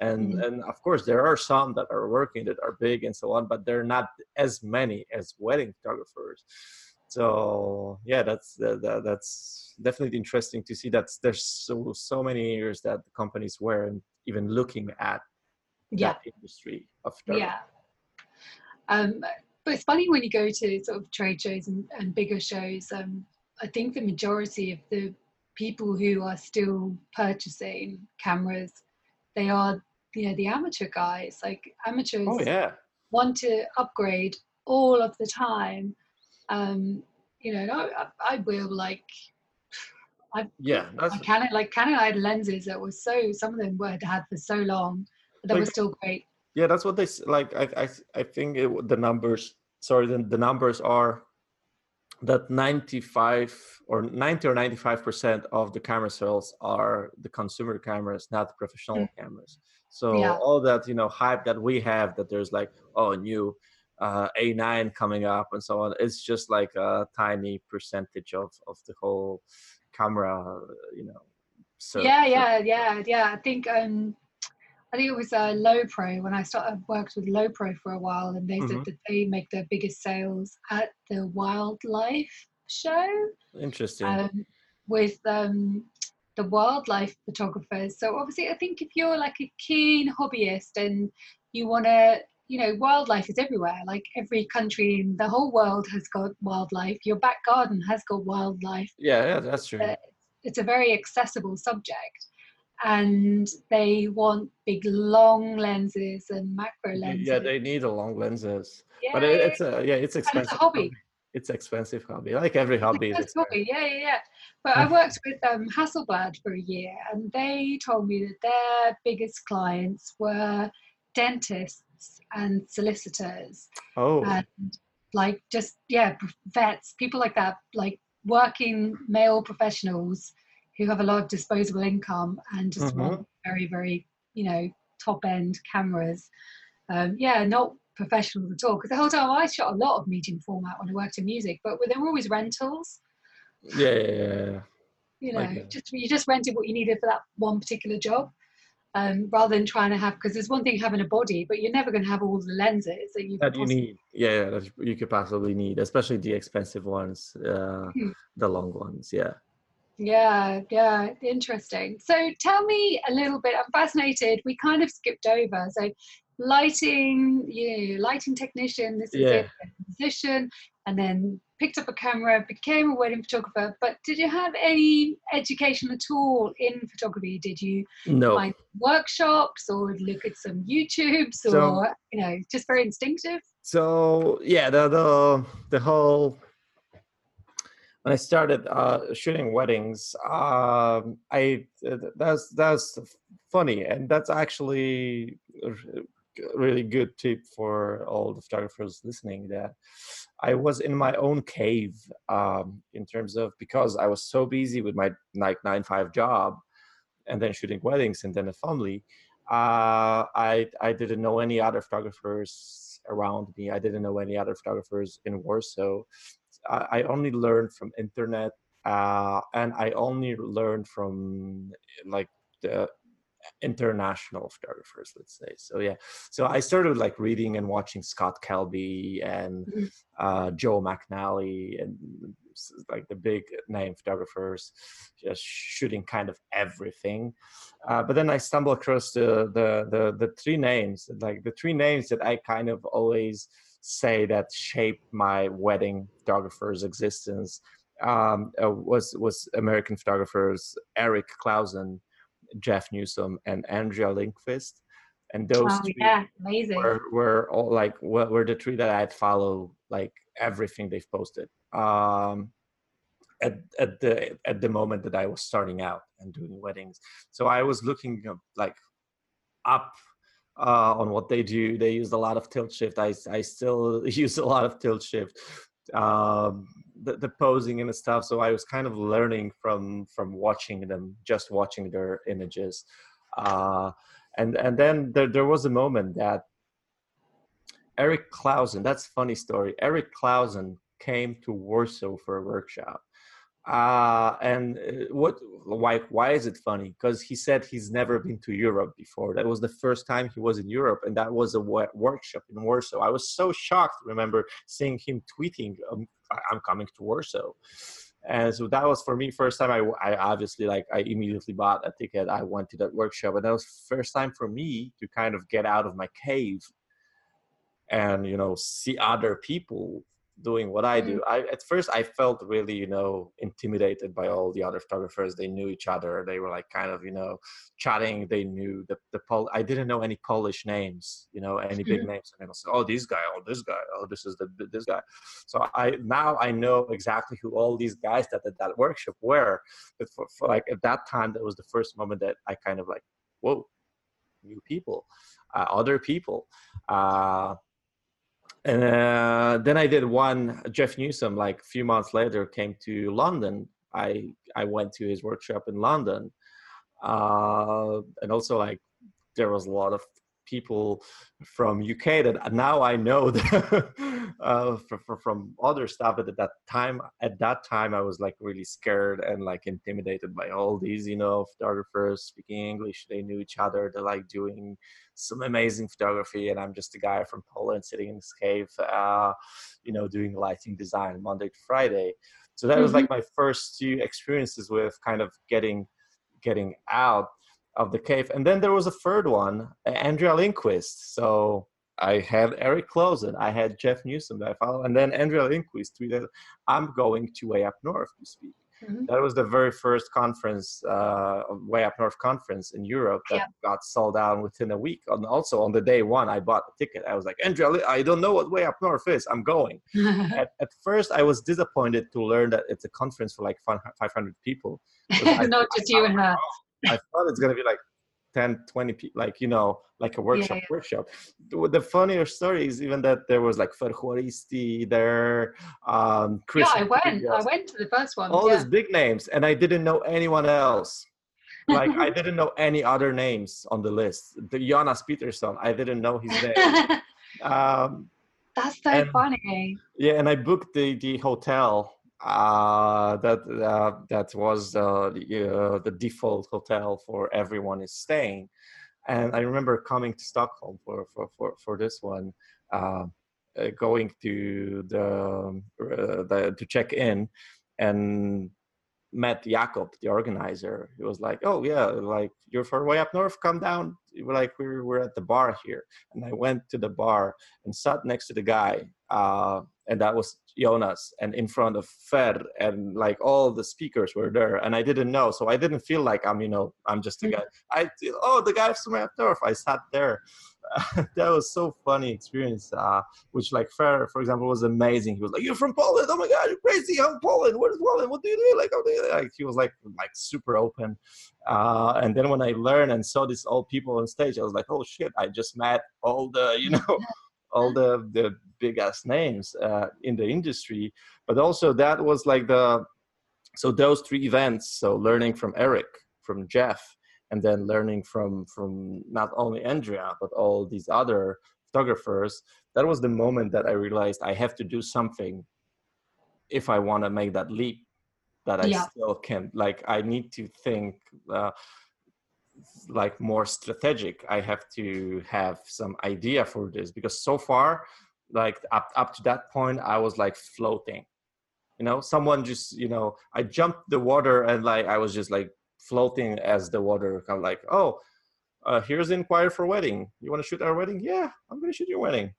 and mm-hmm. and of course there are some that are working that are big and so on but they're not as many as wedding photographers so yeah that's that, that's definitely interesting to see that there's so so many years that the companies weren't even looking at yeah. that industry of yeah um but it's funny when you go to sort of trade shows and, and bigger shows um i think the majority of the people who are still purchasing cameras they are you know the amateur guys like amateurs oh, yeah. want to upgrade all of the time um you know I, I will like I yeah that's I Canon like Canon I had lenses that were so some of them were had for so long but they like, were still great yeah that's what they like I I, I think it, the numbers sorry the, the numbers are that 95 or 90 or 95 percent of the camera sales are the consumer cameras not professional mm. cameras so yeah. all that you know hype that we have that there's like oh new uh, a9 coming up and so on it's just like a tiny percentage of of the whole camera you know so yeah yeah yeah yeah i think um I think it was uh, Lowepro when I started worked with Lowepro for a while, and they mm-hmm. said that they make their biggest sales at the wildlife show. Interesting. Um, with um, the wildlife photographers. So obviously, I think if you're like a keen hobbyist and you want to, you know, wildlife is everywhere. Like every country in the whole world has got wildlife. Your back garden has got wildlife. Yeah, yeah, that's true. Uh, it's a very accessible subject and they want big long lenses and macro lenses. Yeah, they need a long lenses. Yeah, but it, it's a yeah, it's expensive. it's a hobby. It's expensive hobby, like every hobby. It's hobby, yeah, yeah, yeah. But I worked with um, Hasselblad for a year, and they told me that their biggest clients were dentists and solicitors. Oh. And like just yeah, vets, people like that, like working male professionals who have a lot of disposable income and just mm-hmm. want very, very, you know, top end cameras. Um, yeah, not professionals at all. Because the whole time I shot a lot of medium format when I worked in music, but they were always rentals. Yeah, yeah, yeah. You know, okay. just you just rented what you needed for that one particular job. Um, rather than trying to have because there's one thing having a body but you're never going to have all the lenses that you that you need yeah, yeah that you could possibly need especially the expensive ones uh, hmm. the long ones yeah yeah, yeah, interesting. So tell me a little bit. I'm fascinated. We kind of skipped over. So lighting, you know, lighting technician. This is yeah. it, musician, and then picked up a camera, became a wedding photographer. But did you have any education at all in photography? Did you no. find workshops or look at some YouTubes so, or you know, just very instinctive? So yeah, the the the whole when I started uh, shooting weddings, um, I that's that's funny, and that's actually a really good tip for all the photographers listening. That I was in my own cave um, in terms of because I was so busy with my like nine five job, and then shooting weddings and then a family. Uh, I I didn't know any other photographers around me. I didn't know any other photographers in Warsaw. I, I only learned from internet, uh, and I only learned from like the international photographers let's say. So yeah. So i started like reading and watching scott kelby and mm-hmm. uh, joe mcnally and like the big name photographers just shooting kind of everything. Uh, but then i stumbled across the, the the the three names like the three names that i kind of always say that shaped my wedding photographer's existence um, uh, was was american photographers eric clausen Jeff Newsom and Andrea Lindquist. And those oh, yeah, amazing. Were, were all like were the three that I'd follow like everything they've posted. Um, at, at the at the moment that I was starting out and doing weddings. So I was looking like up uh, on what they do. They used a lot of tilt shift. I I still use a lot of tilt shift. Um, the, the posing and the stuff so i was kind of learning from from watching them just watching their images uh, and and then there, there was a moment that eric clausen that's funny story eric clausen came to warsaw for a workshop uh, and uh, what why why is it funny? Because he said he's never been to europe before. That was the first time he was in europe and that was a workshop in warsaw. I was so shocked remember seeing him tweeting um, i'm coming to warsaw. And so that was for me first time I, I obviously like i immediately bought a ticket. I went to that workshop and that was first time for me to kind of get out of my cave and you know see other people doing what I do. Mm. I at first I felt really, you know, intimidated by all the other photographers. They knew each other. They were like kind of, you know, chatting. They knew the the Pol. I didn't know any Polish names, you know, any big mm-hmm. names. And I was, oh, this guy, oh, this guy, oh, this is the this guy. So I now I know exactly who all these guys that at that workshop were. But for, for like at that time, that was the first moment that I kind of like, whoa, new people, uh, other people. Uh, and uh, then I did one. Jeff Newsom, like a few months later, came to London. I I went to his workshop in London, uh, and also like there was a lot of people from UK that now I know that, uh, for, for, from other stuff. But at that time, at that time, I was like really scared and like intimidated by all these, you know, photographers speaking English. They knew each other. They're like doing some amazing photography, and I'm just a guy from Poland sitting in this cave, uh, you know, doing lighting design Monday to Friday. So that mm-hmm. was like my first two experiences with kind of getting getting out of the cave. And then there was a third one, Andrea Lindquist. So I had Eric Clausen, I had Jeff Newsom that I follow, and then Andrea Lindquist tweeted, "I'm going to Way Up North to speak." Mm-hmm. That was the very first conference, uh, Way Up North conference in Europe that yeah. got sold out within a week. And also on the day one, I bought a ticket. I was like, Andrea, I don't know what Way Up North is. I'm going. at, at, first, I was disappointed to learn that it's a conference for like 500 people. Not just you and her. I thought it's gonna be like 10, 20 people, like you know, like a workshop. Yeah, yeah. Workshop. The, the funnier story is even that there was like Fer Juaristi there. Um, Chris yeah, I went. I went to the first one. All yeah. these big names, and I didn't know anyone else. like I didn't know any other names on the list. The Jonas Peterson, I didn't know his name. um, That's so and, funny. Yeah, and I booked the the hotel uh, that uh, that was uh, the, uh, the default hotel for everyone is staying. And I remember coming to Stockholm for for for, for this one, uh, uh, going to the, the to check in, and met Jakob, the organizer. He was like, "Oh yeah, like you're far way up north. Come down. Like we were at the bar here and i went to the bar and sat next to the guy uh, and that was jonas and in front of fer and like all the speakers were there and i didn't know so i didn't feel like i'm you know i'm just a mm. guy i oh the guy from Turf. i sat there that was so funny experience. Uh, which like Fer, for example, was amazing. He was like, "You're from Poland? Oh my God, you're crazy! I'm Poland. What is Poland? What do you do? Like, do you like?" He was like like super open. Uh, and then when I learned and saw these old people on stage, I was like, "Oh shit! I just met all the you know." all the the big ass names uh, in the industry but also that was like the so those three events so learning from eric from jeff and then learning from from not only andrea but all these other photographers that was the moment that i realized i have to do something if i want to make that leap that i yeah. still can like i need to think uh, like more strategic i have to have some idea for this because so far like up, up to that point i was like floating you know someone just you know i jumped the water and like i was just like floating as the water kind of like oh uh, here's the inquiry for wedding. You want to shoot our wedding? Yeah i'm going to shoot your wedding.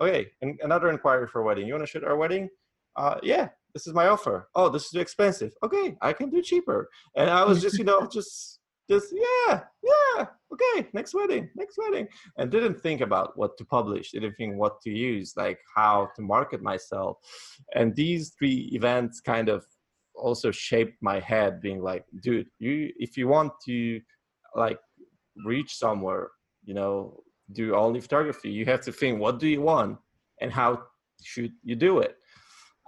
Okay and another inquiry for wedding. You want to shoot our wedding? Uh, yeah this is my offer. Oh this is too expensive. Okay i can do cheaper. And i was just you know just just yeah yeah okay next wedding next wedding. And didn't think about what to publish didn't think what to use like how to market myself. And these three events kind of also shaped my head being like dude you if you want to like reach somewhere you know do only photography you have to think what do you want and how should you do it?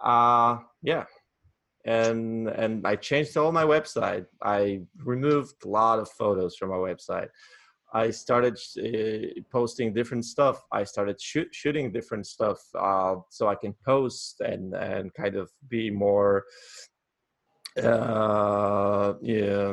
Uh yeah. And and i changed all my website. I removed a lot of photos from my website. I started uh, posting different stuff. I started shoot, shooting different stuff uh, so i can post and and kind of be more uh, yeah,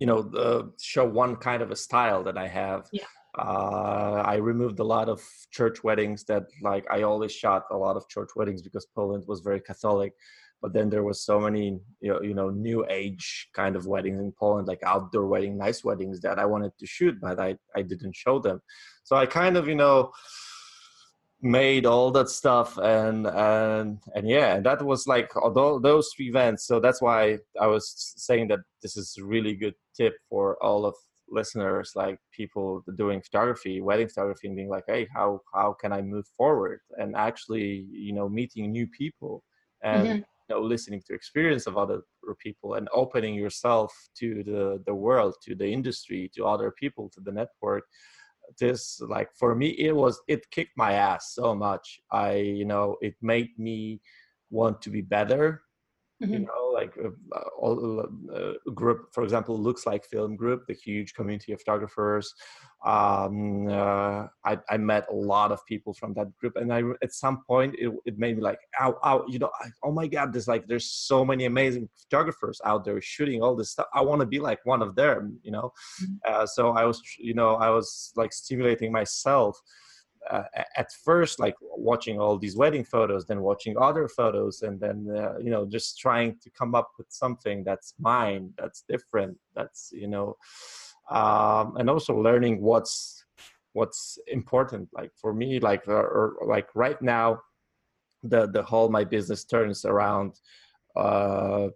you know, uh, show one kind of a style that I have. Yeah. Uh, I removed a lot of church weddings that, like, I always shot a lot of church weddings because Poland was very Catholic. But then there was so many, you know, you know, new age kind of weddings in Poland, like outdoor wedding, nice weddings that I wanted to shoot, but I, I didn't show them. So I kind of, you know, made all that stuff and and and yeah and that was like although those three events. So that's why i was saying that this is a really good tip for all of listeners like people doing photography wedding photography and being like hey how how can i move forward? And actually you know meeting new people and mm-hmm. you know listening to experience of other people and opening yourself to the the world to the industry to other people to the network this like for me it was it kicked my ass so much. I you know it made me want to be better mm-hmm. you know like uh, all uh, group for example looks like film group the huge community of photographers um, uh, I, I, met a lot of people from that group and i at some point it, it made me like ow, ow you know I, oh my god there's like there's so many amazing photographers out there shooting all this stuff i want to be like one of them you know mm-hmm. uh, so i was you know i was like stimulating myself uh, at first like watching all these wedding photos then watching other photos and then uh, you know just trying to come up with something that's mine that's different that's you know um, and also learning what's what's important. Like for me like or, uh, or like right now the the whole my business turns around uh,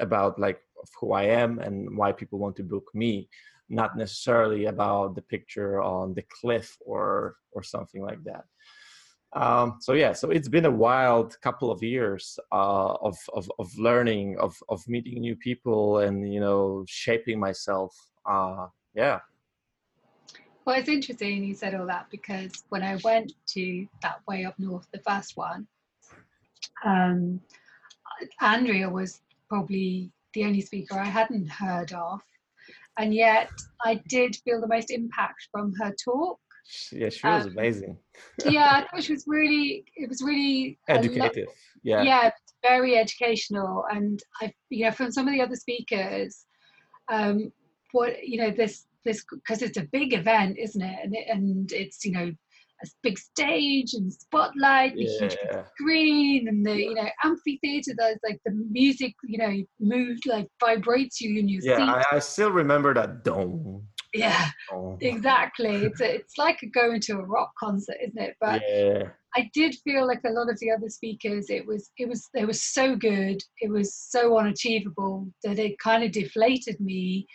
about like who I am and why people want to book me not necessarily about the picture on the cliff or or something like that. Um, so yeah so it's been a wild couple of years uh, of, of of learning of of meeting new people and you know shaping myself uh, yeah. Well it's interesting you said all that because when i went to that way up north the first one um, andrea was probably the only speaker i hadn't heard of and yet I did feel the most impact from her talk. Yeah, she was um, amazing. yeah, I thought she was really. It was really educative. Yeah, yeah, very educational, and I, you know, from some of the other speakers, um, what you know, this this because it's a big event, isn't it? And it, and it's you know a big stage and spotlight, the huge screen, and the you know amphitheater. There's like the music, you know, moves like vibrates you in your yeah, seat. I, I still remember that dome. yeah, oh. exactly. It's a, it's like going to a rock concert, isn't it? But yeah. I did feel like a lot of the other speakers, it was it was they were so good, it was so unachievable that it kind of deflated me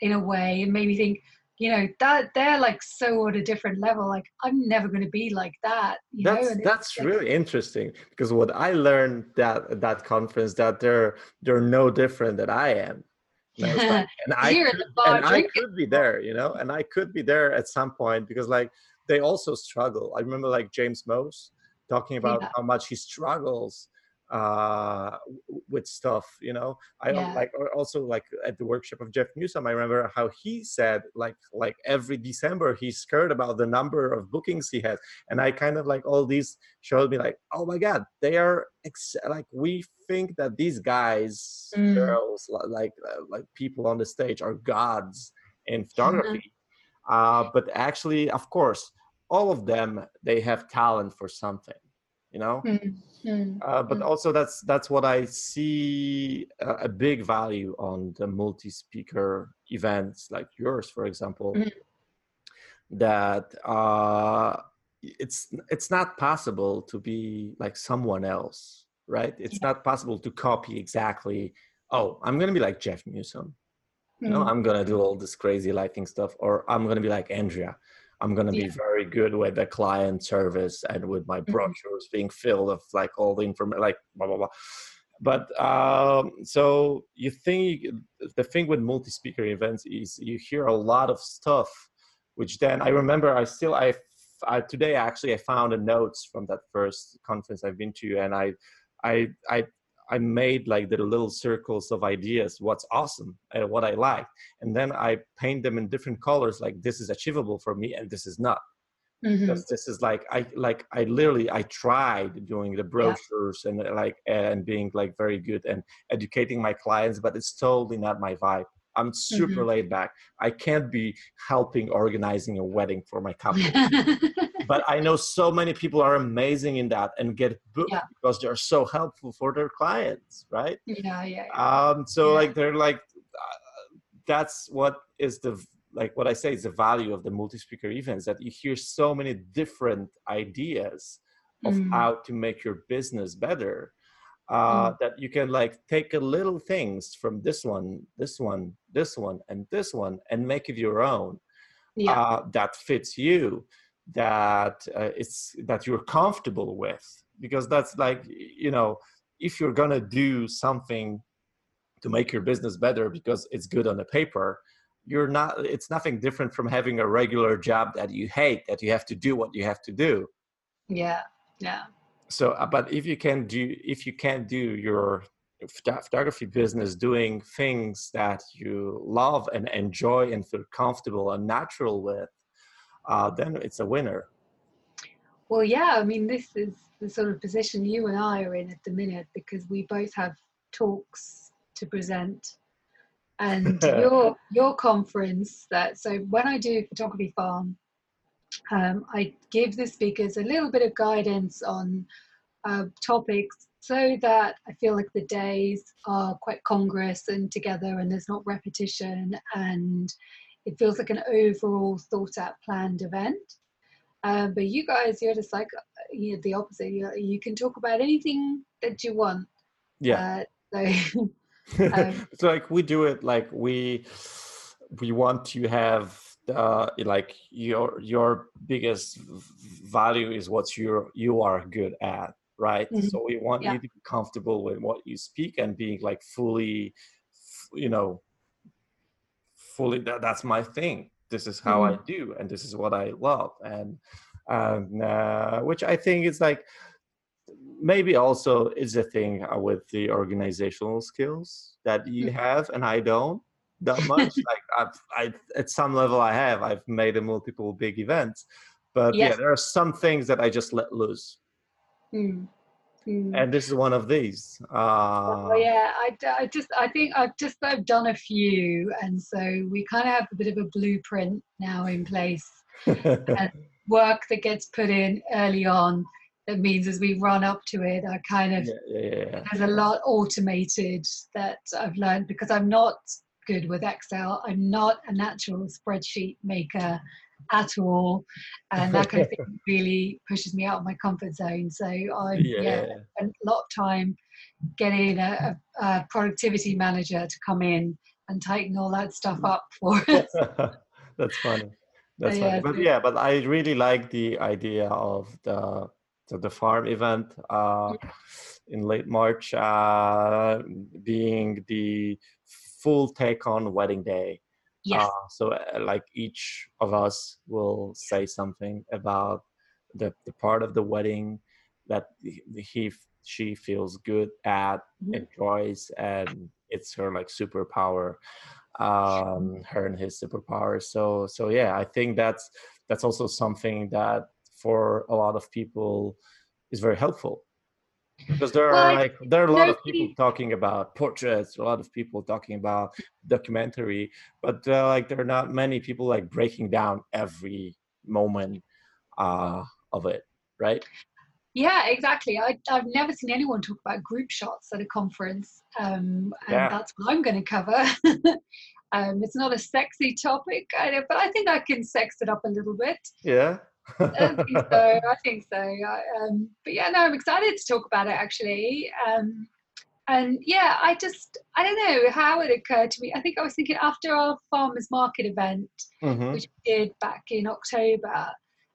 in a way and made me think, you know, that they're like so at a different level. Like I'm never going to be like that. that's know? that's really interesting because what I learned that that conference that they're they're no different than I am and, like, and I, could, and I could be there, you know, and I could be there at some point because like they also struggle. I remember like James Mose talking about yeah. how much he struggles uh, with stuff you know i yeah. like also like at the workshop of jeff newsom i remember how he said like like every december he's scared about the number of bookings he has and i kind of like all these showed me like oh my god they are ex- like we think that these guys mm. girls like uh, like people on the stage are gods in photography mm-hmm. uh, but actually of course all of them they have talent for something you know mm-hmm. uh, but mm-hmm. also that's that's what i see a, a big value on the multi-speaker events like yours for example mm-hmm. that uh, it's it's not possible to be like someone else right it's yeah. not possible to copy exactly oh i'm gonna be like jeff newsom know mm-hmm. i'm gonna do all this crazy lighting stuff or i'm gonna be like andrea I'm going to be yeah. very good with the client service and with my mm-hmm. brochures being filled of like all the information, like blah, blah, blah. But um, so you think the thing with multi speaker events is you hear a lot of stuff, which then I remember I still, I, I today actually I found a notes from that first conference I've been to and I, I, I I made like the little circles of ideas, what's awesome and what I like. And then I paint them in different colors, like this is achievable for me and this is not. Mm-hmm. Because this is like I like I literally I tried doing the brochures yeah. and like and being like very good and educating my clients, but it's totally not my vibe. I'm super mm-hmm. laid back. I can't be helping organizing a wedding for my couple. But I know so many people are amazing in that and get booked yeah. because they're so helpful for their clients, right? Yeah, yeah. yeah. Um, so yeah. like they're like, uh, that's what is the like what I say is the value of the multi-speaker events that you hear so many different ideas of mm. how to make your business better. Uh, mm. that you can like take a little things from this one, this one, this one, and this one, and make it your own. Yeah. Uh, that fits you that uh, it's that you're comfortable with because that's like you know if you're gonna do something to make your business better because it's good on the paper you're not it's nothing different from having a regular job that you hate that you have to do what you have to do. Yeah yeah. So uh, but if you can do if you can't do your photography business doing things that you love and enjoy and feel comfortable and natural with uh, then it's a winner. Well, yeah, I mean, this is the sort of position you and I are in at the minute because we both have talks to present. And your your conference that so when I do photography farm, um, I give the speakers a little bit of guidance on uh, topics so that I feel like the days are quite congruous and together and there's not repetition and it feels like an overall thought out planned event. Um, but you guys you're just like you know, the opposite. You, you can talk about anything that you want. Yeah. Uh, so um, it's like we do it like we we want to have uh, like your your biggest value is what you you are good at right? Mm-hmm. so we want yeah. you to be comfortable with what you speak and being like fully you know fully that, that's my thing this is how mm-hmm. i do and this is what i love and and uh, which i think is like maybe also is a thing with the organizational skills that you mm-hmm. have and i don't that much like I've, I, at some level i have i've made a multiple big events but yes. yeah there are some things that i just let loose mm. Mm. And this is one of these. Uh, oh, yeah, I, I just I think I've just I've done a few, and so we kind of have a bit of a blueprint now in place, and work that gets put in early on. That means as we run up to it, I kind of yeah, yeah, yeah. there's a lot automated that I've learned because I'm not good with Excel. I'm not a natural spreadsheet maker at all, and that kind of thing really pushes me out of my comfort zone. So I yeah, yeah a lot of time getting a, a, a, productivity manager to come in and tighten all that stuff up for us. That's funny. That's so, funny. but yeah, but I really like the idea of the the, the farm event. Uh, in late March, uh, being the full take on wedding day. Yes. Uh, so, uh, like each of us will say something about the, the part of the wedding that he she feels good at, mm-hmm. enjoys, and it's her like superpower. Um, her and his superpower. So, so yeah, I think that's that's also something that for a lot of people is very helpful because there are like there are a lot of people talking about portraits a lot of people talking about documentary but uh, like there are not many people like breaking down every moment uh, of it right? Yeah exactly. I, i've never seen anyone talk about group shots at a conference um, and yeah. that's what i'm going to cover. Um, it's not a sexy topic but i think i can sex it up a little bit. Yeah I think so. I think so. Um, but yeah, no, I'm excited to talk about it actually. Um, and yeah, I just I don't know how it occurred to me. I think I was thinking after our farmers market event, mm-hmm. which we did back in October,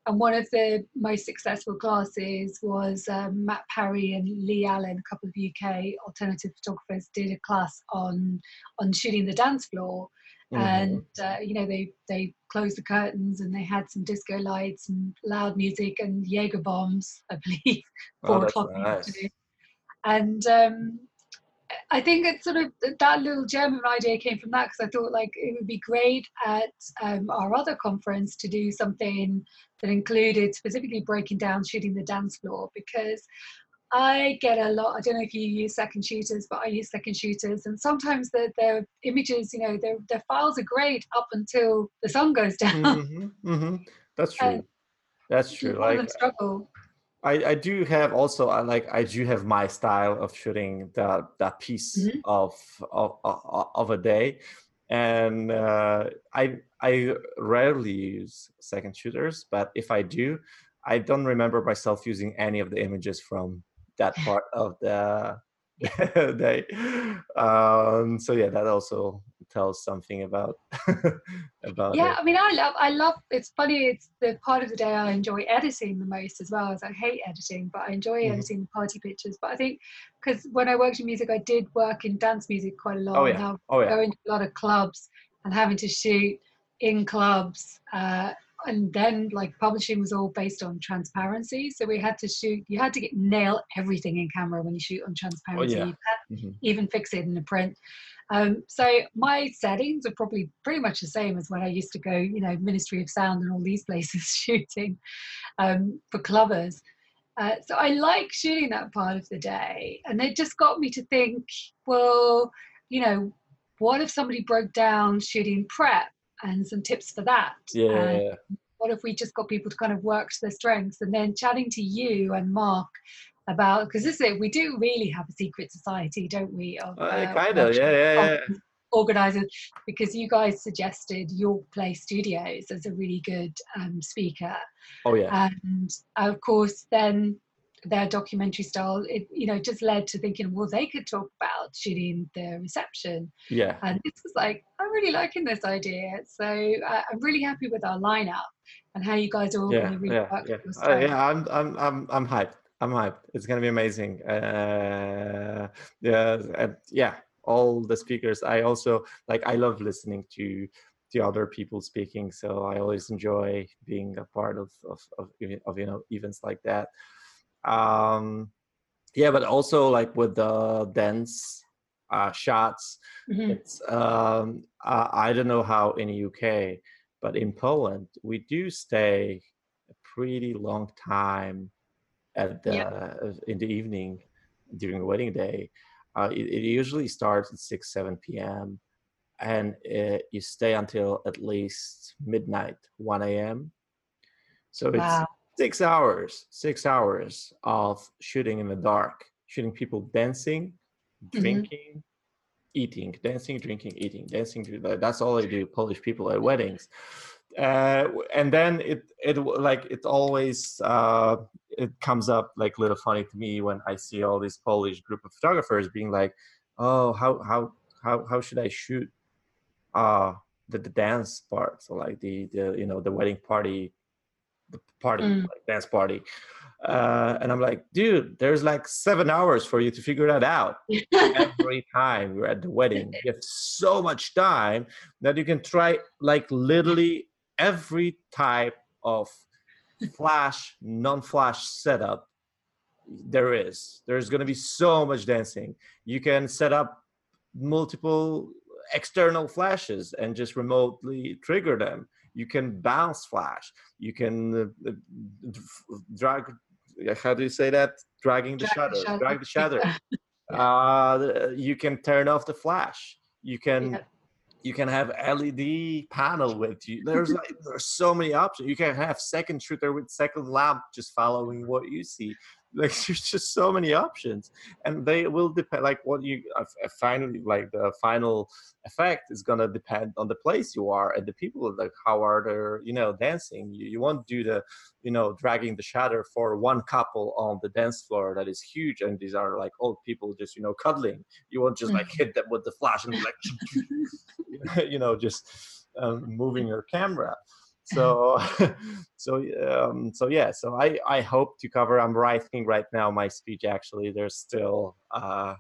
and one of the most successful classes was um, Matt Parry and Lee Allen, a couple of UK alternative photographers, did a class on on shooting the dance floor. Mm-hmm. And uh, you know they they closed the curtains and they had some disco lights and loud music and Jaeger bombs, I believe, four oh, o'clock nice. And um, I think it's sort of that little German idea came from that because I thought like it would be great at um, our other conference to do something that included specifically breaking down shooting the dance floor because I get a lot. I don't know if you use second shooters, but I use second shooters, and sometimes the the images, you know, their their files are great up until the sun goes down. Mm-hmm, mm-hmm. That's true. That's true. Like struggle. I, I do have also I like I do have my style of shooting that that piece mm-hmm. of, of of a day, and uh, I I rarely use second shooters, but if I do, I don't remember myself using any of the images from that part of the day. Um, so yeah, that also tells something about about. Yeah, it. I mean, I love, I love. It's funny. It's the part of the day I enjoy editing the most as well. As I hate editing, but I enjoy mm-hmm. editing the party pictures. But I think because when I worked in music, I did work in dance music quite a lot. Oh yeah. oh yeah. Going to a lot of clubs and having to shoot in clubs. Uh, and then like publishing was all based on transparency. So we had to shoot you had to get nail everything in camera when you shoot on transparency. oh, yeah. mm-hmm. even fix it in the print. Um, so my settings are probably pretty much the same as when i used to go you know ministry of sound and all these places shooting um, for clubbers. Uh, so i like shooting that part of the day and it just got me to think well you know what if somebody broke down shooting prep and some tips for that. Yeah. what if we just got people to kind of work to their strengths and then chatting to you and Mark about because this is it, we do really have a secret society, don't we? Of, uh, uh, kind of, yeah, yeah, yeah. Organizers, because you guys suggested York Place Studios as a really good um, speaker. Oh yeah. And of course, then their documentary style, it you know just led to thinking, well, they could talk about shooting the reception. Yeah. And this was like, I'm really liking this idea. So uh, I'm really happy with our lineup and how you guys are all yeah, going to really yeah. Yeah. Uh, yeah, I'm I'm I'm I'm hyped. I'm hyped. It's gonna be amazing. Uh, yeah, yeah, all the speakers. I also like. I love listening to to other people speaking. So I always enjoy being a part of of of, of you know events like that um yeah but also like with the dance uh shots mm-hmm. it's um uh, i don't know how in the uk but in poland we do stay a pretty long time at the yeah. in the evening during the wedding day uh, it, it, usually starts at 6 7 p.m and it, you stay until at least midnight 1 a.m so it's wow six hours, six hours of shooting in the dark, shooting people dancing, mm-hmm. drinking, eating, dancing, drinking, eating, dancing. That's all I do. Polish people at weddings. Uh, and then it it like it always uh, it comes up like a little funny to me when I see all these Polish group of photographers being like, oh how how how how should I shoot uh the, the dance part so like the the you know the wedding party the party mm. like dance party uh, and I'm like, dude, there's like seven hours for you to figure that out every time you're at the wedding. You have so much time that you can try like literally every type of flash, non-flash setup there is. There's going to be so much dancing. You can set up multiple external flashes and just remotely trigger them. You can bounce flash. You can uh, drag. How do you say that? Dragging the shutter. Drag the shutter yeah. uh, you can turn off the flash. You can. Yeah you can have LED panel with you. There's like there's so many options. You can have second shooter with second lamp just following what you see like there's just so many options and they will depend like what you finally like the final effect is going to depend on the place you are and the people like how are they you know dancing. You, you won't do the you know dragging the shadow for one couple on the dance floor that is huge and these are like old people just you know cuddling. You won't just like hit them with the flash and like you know just um, moving your camera so so um, so yeah so i i hope to cover i'm writing right now my speech actually there's still uh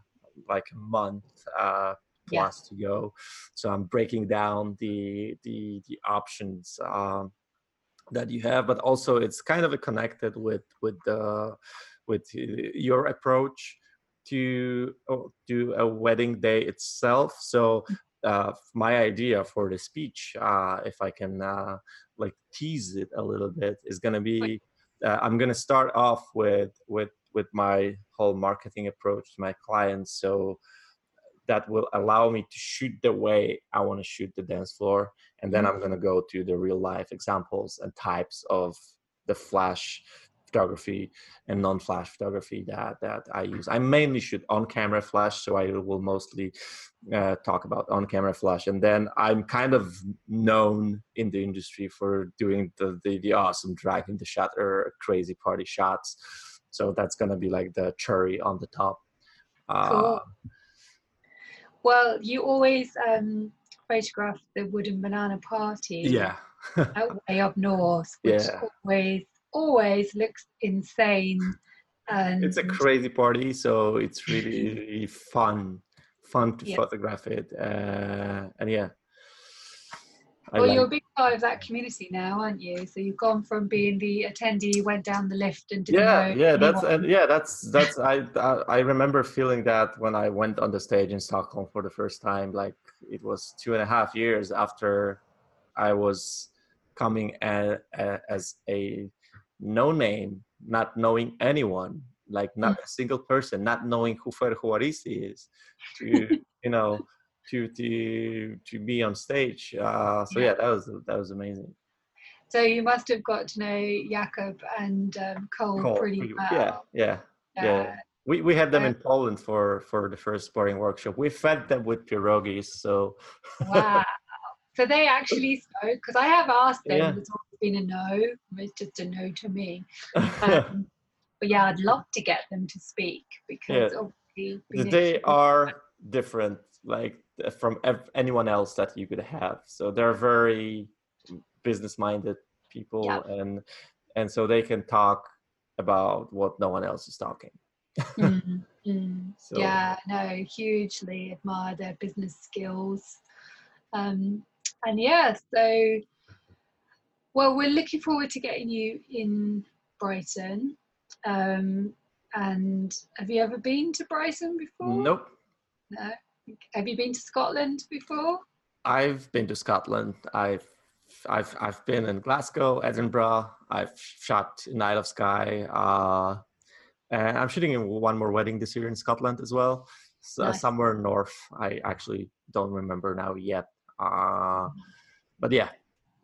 like a month uh plus yeah. to go so i'm breaking down the the the options um that you have but also it's kind of connected with with the with your approach to oh, to a wedding day itself so. Uh, my idea for the speech uh, if i can uh, like tease it a little bit is going to be uh, i'm going to start off with with with my whole marketing approach to my clients. So that will allow me to shoot the way i want to shoot the dance floor and then i'm going to go to the real life examples and types of the flash photography and non-flash photography that that I use. I mainly shoot on-camera flash, so I will mostly uh, talk about on-camera flash. And then I'm kind of known in the industry for doing the the, the awesome dragging the shutter, crazy party shots. So that's gonna be like the cherry on the top. Uh, cool. Well, you always um, photograph the wooden banana party. Yeah. way up north, which yeah. always always looks insane. And it's a crazy party, so it's really fun, fun to yeah. photograph it. Uh, and yeah. I well, like you're a big part of that community now, aren't you? So you've gone from being the attendee, went down the lift, and yeah, yeah, that's and yeah, that's that's I, I I remember feeling that when I went on the stage in Stockholm for the first time. Like it was two and a half years after I was coming a, a, as a no name, not knowing anyone, like not mm. a single person, not knowing who Fer Juaristi is, to you know, to to to be on stage. Uh, so yeah. yeah, that was that was amazing. So you must have got to know Jakob and um, Cole, Cole pretty, well. Yeah, yeah, yeah. We we had them in Poland for for the first sporting workshop. We fed them with pierogies. So wow. So they actually spoke because I have asked them. Yeah. It's been a no. It's just a no to me. Um, but yeah, I'd love to get them to speak because yeah. they are different, like from ev- anyone else that you could have. So they're very business-minded people, yeah. and and so they can talk about what no one else is talking. mm, mm. So. Yeah, no, hugely admire their business skills. Um, and yeah, so well, we're looking forward to getting you in Brighton. Um, and have you ever been to Brighton before? Nope. No. Have you been to Scotland before? I've been to Scotland. I've I've I've been in Glasgow, Edinburgh. I've shot in Isle of Skye. Uh, and I'm shooting in one more wedding this year in Scotland as well, so, nice. somewhere north. I actually don't remember now yet. Uh, but yeah,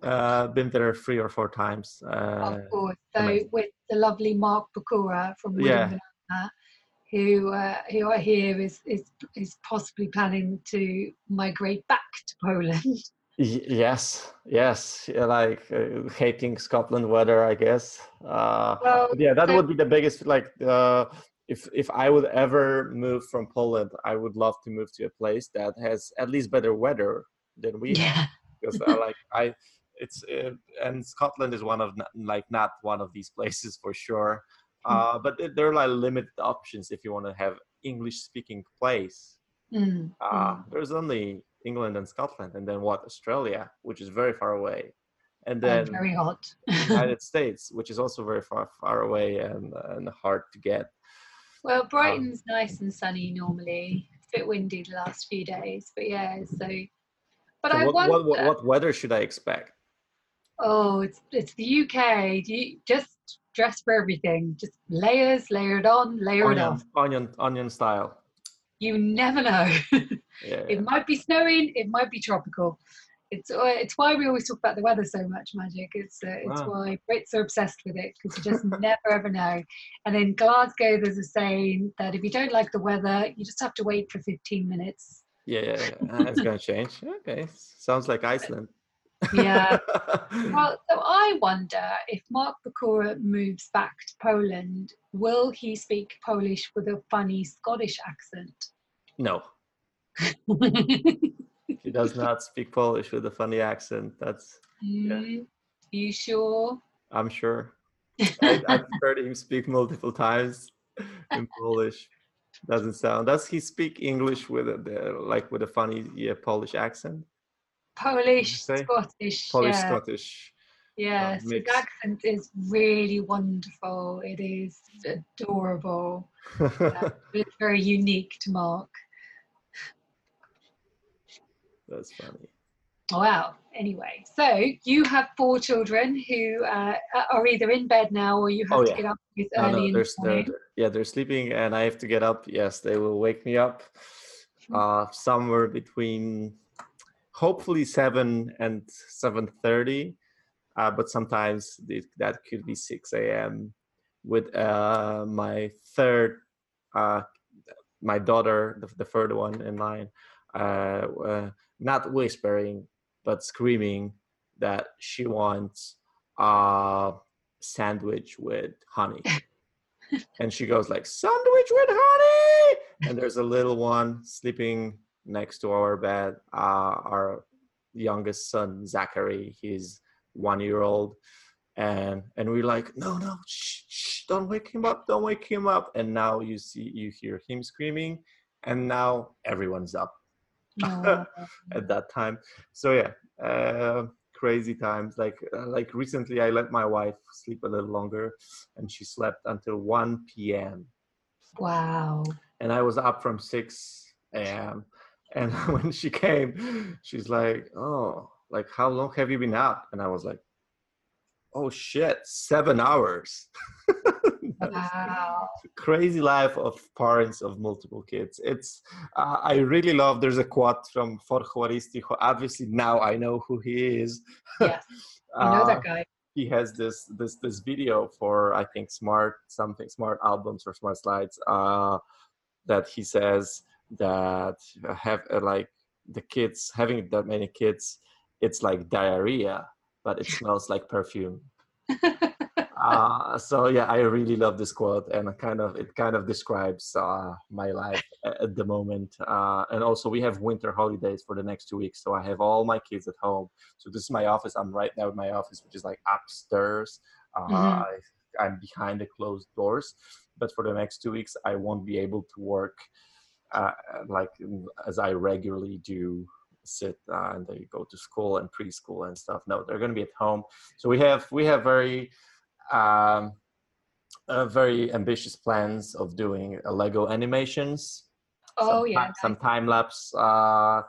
uh, been there three or four times. Uh, of course. So amazing. with the lovely Mark Bakura from yeah. who uh, who I hear is is is possibly planning to migrate back to Poland. yes, yes, like uh, hating Scotland weather, I guess. Uh, well, yeah, that so, would be the biggest. Like, uh, if if I would ever move from Poland, I would love to move to a place that has at least better weather than we yeah. have. Because I like I, it's uh, and Scotland is one of like not one of these places for sure. Hmm. Uh, but there are like limited options if you want to have English speaking place. Mm. Uh, mm. There's only England and Scotland, and then what Australia, which is very far away, and then oh, very hot. United States, which is also very far far away and and hard to get. Well, Brighton's um, nice and sunny normally. It's a bit windy the last few days, but yeah. So, but so I what, wonder. What, what, weather should I expect? Oh, it's it's the UK. Do you just dress for everything? Just layers, layered on, layered onion, off. Onion, onion style. You never know. yeah. It might be snowing. It might be tropical. It's uh, it's why we always talk about the weather so much, Maciej. It's uh, it's wow. why Brits are obsessed with it because you just never ever know. And in Glasgow, there's a saying that if you don't like the weather, you just have to wait for 15 minutes. Yeah, yeah, yeah. it's gonna change. Okay, sounds like Iceland. Yeah. Well, so I wonder if Mark Bakura moves back to Poland, will he speak Polish with a funny Scottish accent? No. he does not speak Polish with a funny accent. That's. Mm, yeah. You sure? I'm sure. I, have heard him speak multiple times in Polish. Doesn't sound. Does he speak English with a like with a funny yeah, Polish accent? Polish, Scottish. Polish, yeah. Scottish. Yeah, uh, his accent is really wonderful. It is adorable. yeah, it's very unique to Mark. That's funny. Wow. Anyway, so you have four children who uh, are either in bed now or you have oh, to get up with no, early no, in the morning. They're, yeah, they're sleeping and I have to get up. Yes, they will wake me up hmm. uh, somewhere between hopefully 7 and 7.30 uh, but sometimes it, that could be 6 a.m with uh, my third uh, my daughter the, the, third one in line uh, uh, not whispering but screaming that she wants a sandwich with honey. And she goes like sandwich with honey! And there's a little one sleeping next to our bed uh, our youngest son zachary he's one year old. And and we're like no no shh, shh, don't wake him up don't wake him up. And now you see you hear him screaming and now everyone's up at that time. So yeah uh, crazy times. Like uh, like recently i let my wife sleep a little longer and she slept until 1 p.m wow. And i was up from 6 a.m and when she came she's like oh like how long have you been out?" and i was like oh shit seven hours. Wow. crazy life of parents of multiple kids. It's uh, i really love there's a quote from Fer Juaristi, who obviously now i know who he is. Yes i know uh, that guy. he has this this this video for i think smart something smart albums or smart slides uh that he says that have uh, like the kids having that many kids it's like diarrhea but it smells like perfume. Uh, so yeah i really love this quote and kind of it kind of describes uh, my life at the moment. Uh, and also we have winter holidays for the next two weeks so i have all my kids at home. So this is my office. I'm right now in my office which is like upstairs. Uh, mm-hmm. I'm behind the closed doors but for the next two weeks i won't be able to work uh, like as I regularly do sit uh, and they go to school and preschool and stuff. No, they're going to be at home. So we have we have very um, uh, very ambitious plans of doing uh, Lego animations. Oh some, yeah, some time lapse uh,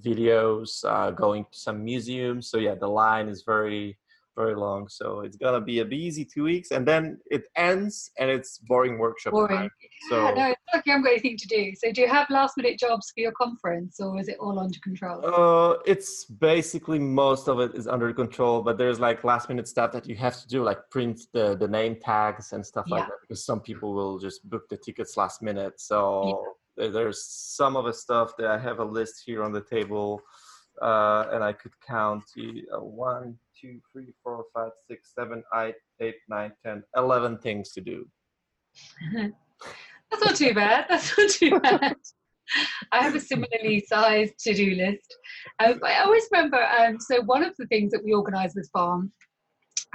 videos, uh, going to some museums. So yeah, the line is very very long. So it's gonna be a busy two weeks, and then it ends, and it's boring workshop boring. time. So yeah, no, it's like you haven't got anything to do. So do you have last minute jobs for your conference, or is it all under control? Uh, it's basically most of it is under control, but there's like last minute stuff that you have to do, like print the the name tags and stuff yeah. like that, because some people will just book the tickets last minute. So yeah. there's some of the stuff that I have a list here on the table uh, and I could count uh, one, two, three, four, five, six, seven, eight, eight, nine, ten, eleven things to do. That's not too bad. That's not too bad. I have a similarly sized to-do list. Um, I always remember. Um, so one of the things that we organised with Farm,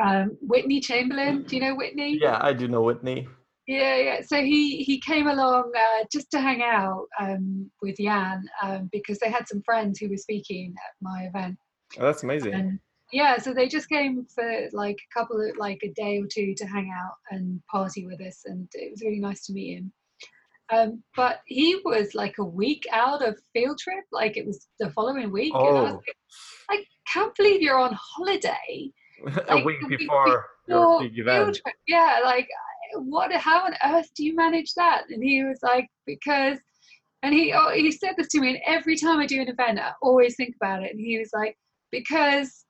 um, Whitney Chamberlain. Do you know Whitney? Yeah, I do know Whitney. Yeah, yeah. So he he came along uh, just to hang out um, with Jan um, because they had some friends who were speaking at my event. Oh, that's amazing. And yeah, so they just came for like a couple of like a day or two to hang out and party with us, and it was really nice to meet him. Um, but he was like a week out of field trip, like it was the following week. Oh. I, like, I can't believe you're on holiday. a week before your big event. Yeah, like what how on earth do you manage that and he was like because and he oh, he said this to me and every time i do an event i always think about it and he was like because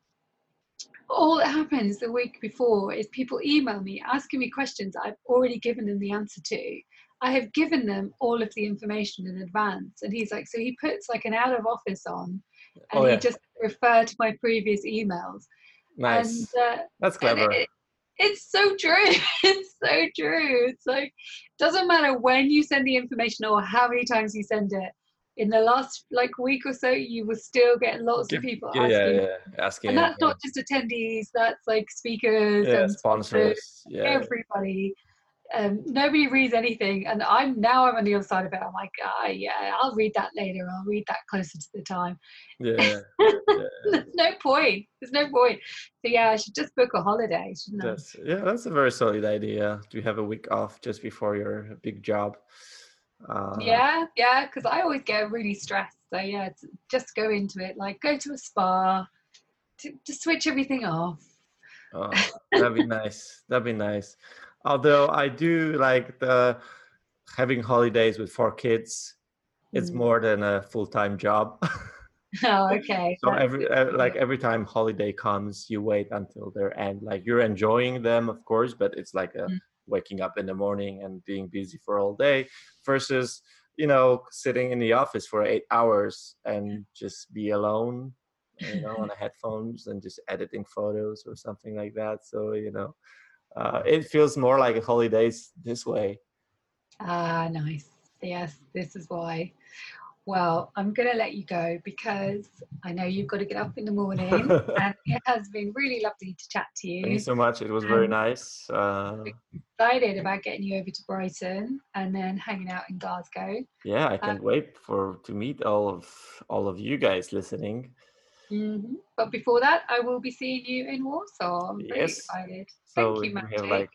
all that happens the week before is people email me asking me questions i've already given them the answer to i have given them all of the information in advance and he's like so he puts like an out of office on and oh, yeah. he just referred to my previous emails nice and, uh, that's clever it, it's so true. It's so true. It's like doesn't matter when you send the information or how many times you send it. In the last like week or so, you will still get lots of people yeah, asking. Yeah, yeah, asking. And that's not just attendees. That's like speakers and sponsors. Yeah. Everybody um, nobody reads anything and i'm now i'm on the other side of it i'm like ah, yeah i'll read that later i'll read that closer to the time yeah, yeah. there's no point there's no point so yeah i should just book a holiday shouldn't that's, I? yeah that's a very solid idea to have a week off just before your big job uh, yeah yeah because i always get really stressed so yeah just go into it like go to a spa to, to switch everything off oh, that'd be nice that'd be nice although i do like the having holidays with four kids it's mm. more than a full-time job oh okay so every like every time holiday comes you wait until their end like you're enjoying them of course but it's like a, mm. Waking up in the morning and being busy for all day versus you know sitting in the office for eight hours and just be alone you know on the headphones and just editing photos or something like that so you know uh, it feels more like holidays this way. Ah, nice. Yes, this is why. Well, I'm going to let you go because I know you've got to get up in the morning, and it has been really lovely to chat to you. Thank you so much. It was very nice. Uh, excited about getting you over to Brighton and then hanging out in Glasgow. Yeah, I can't um, wait for to meet all of all of you guys listening. Mm-hmm. But before that, I will be seeing you in Warsaw. I'm yes. excited. So Thank you, we have like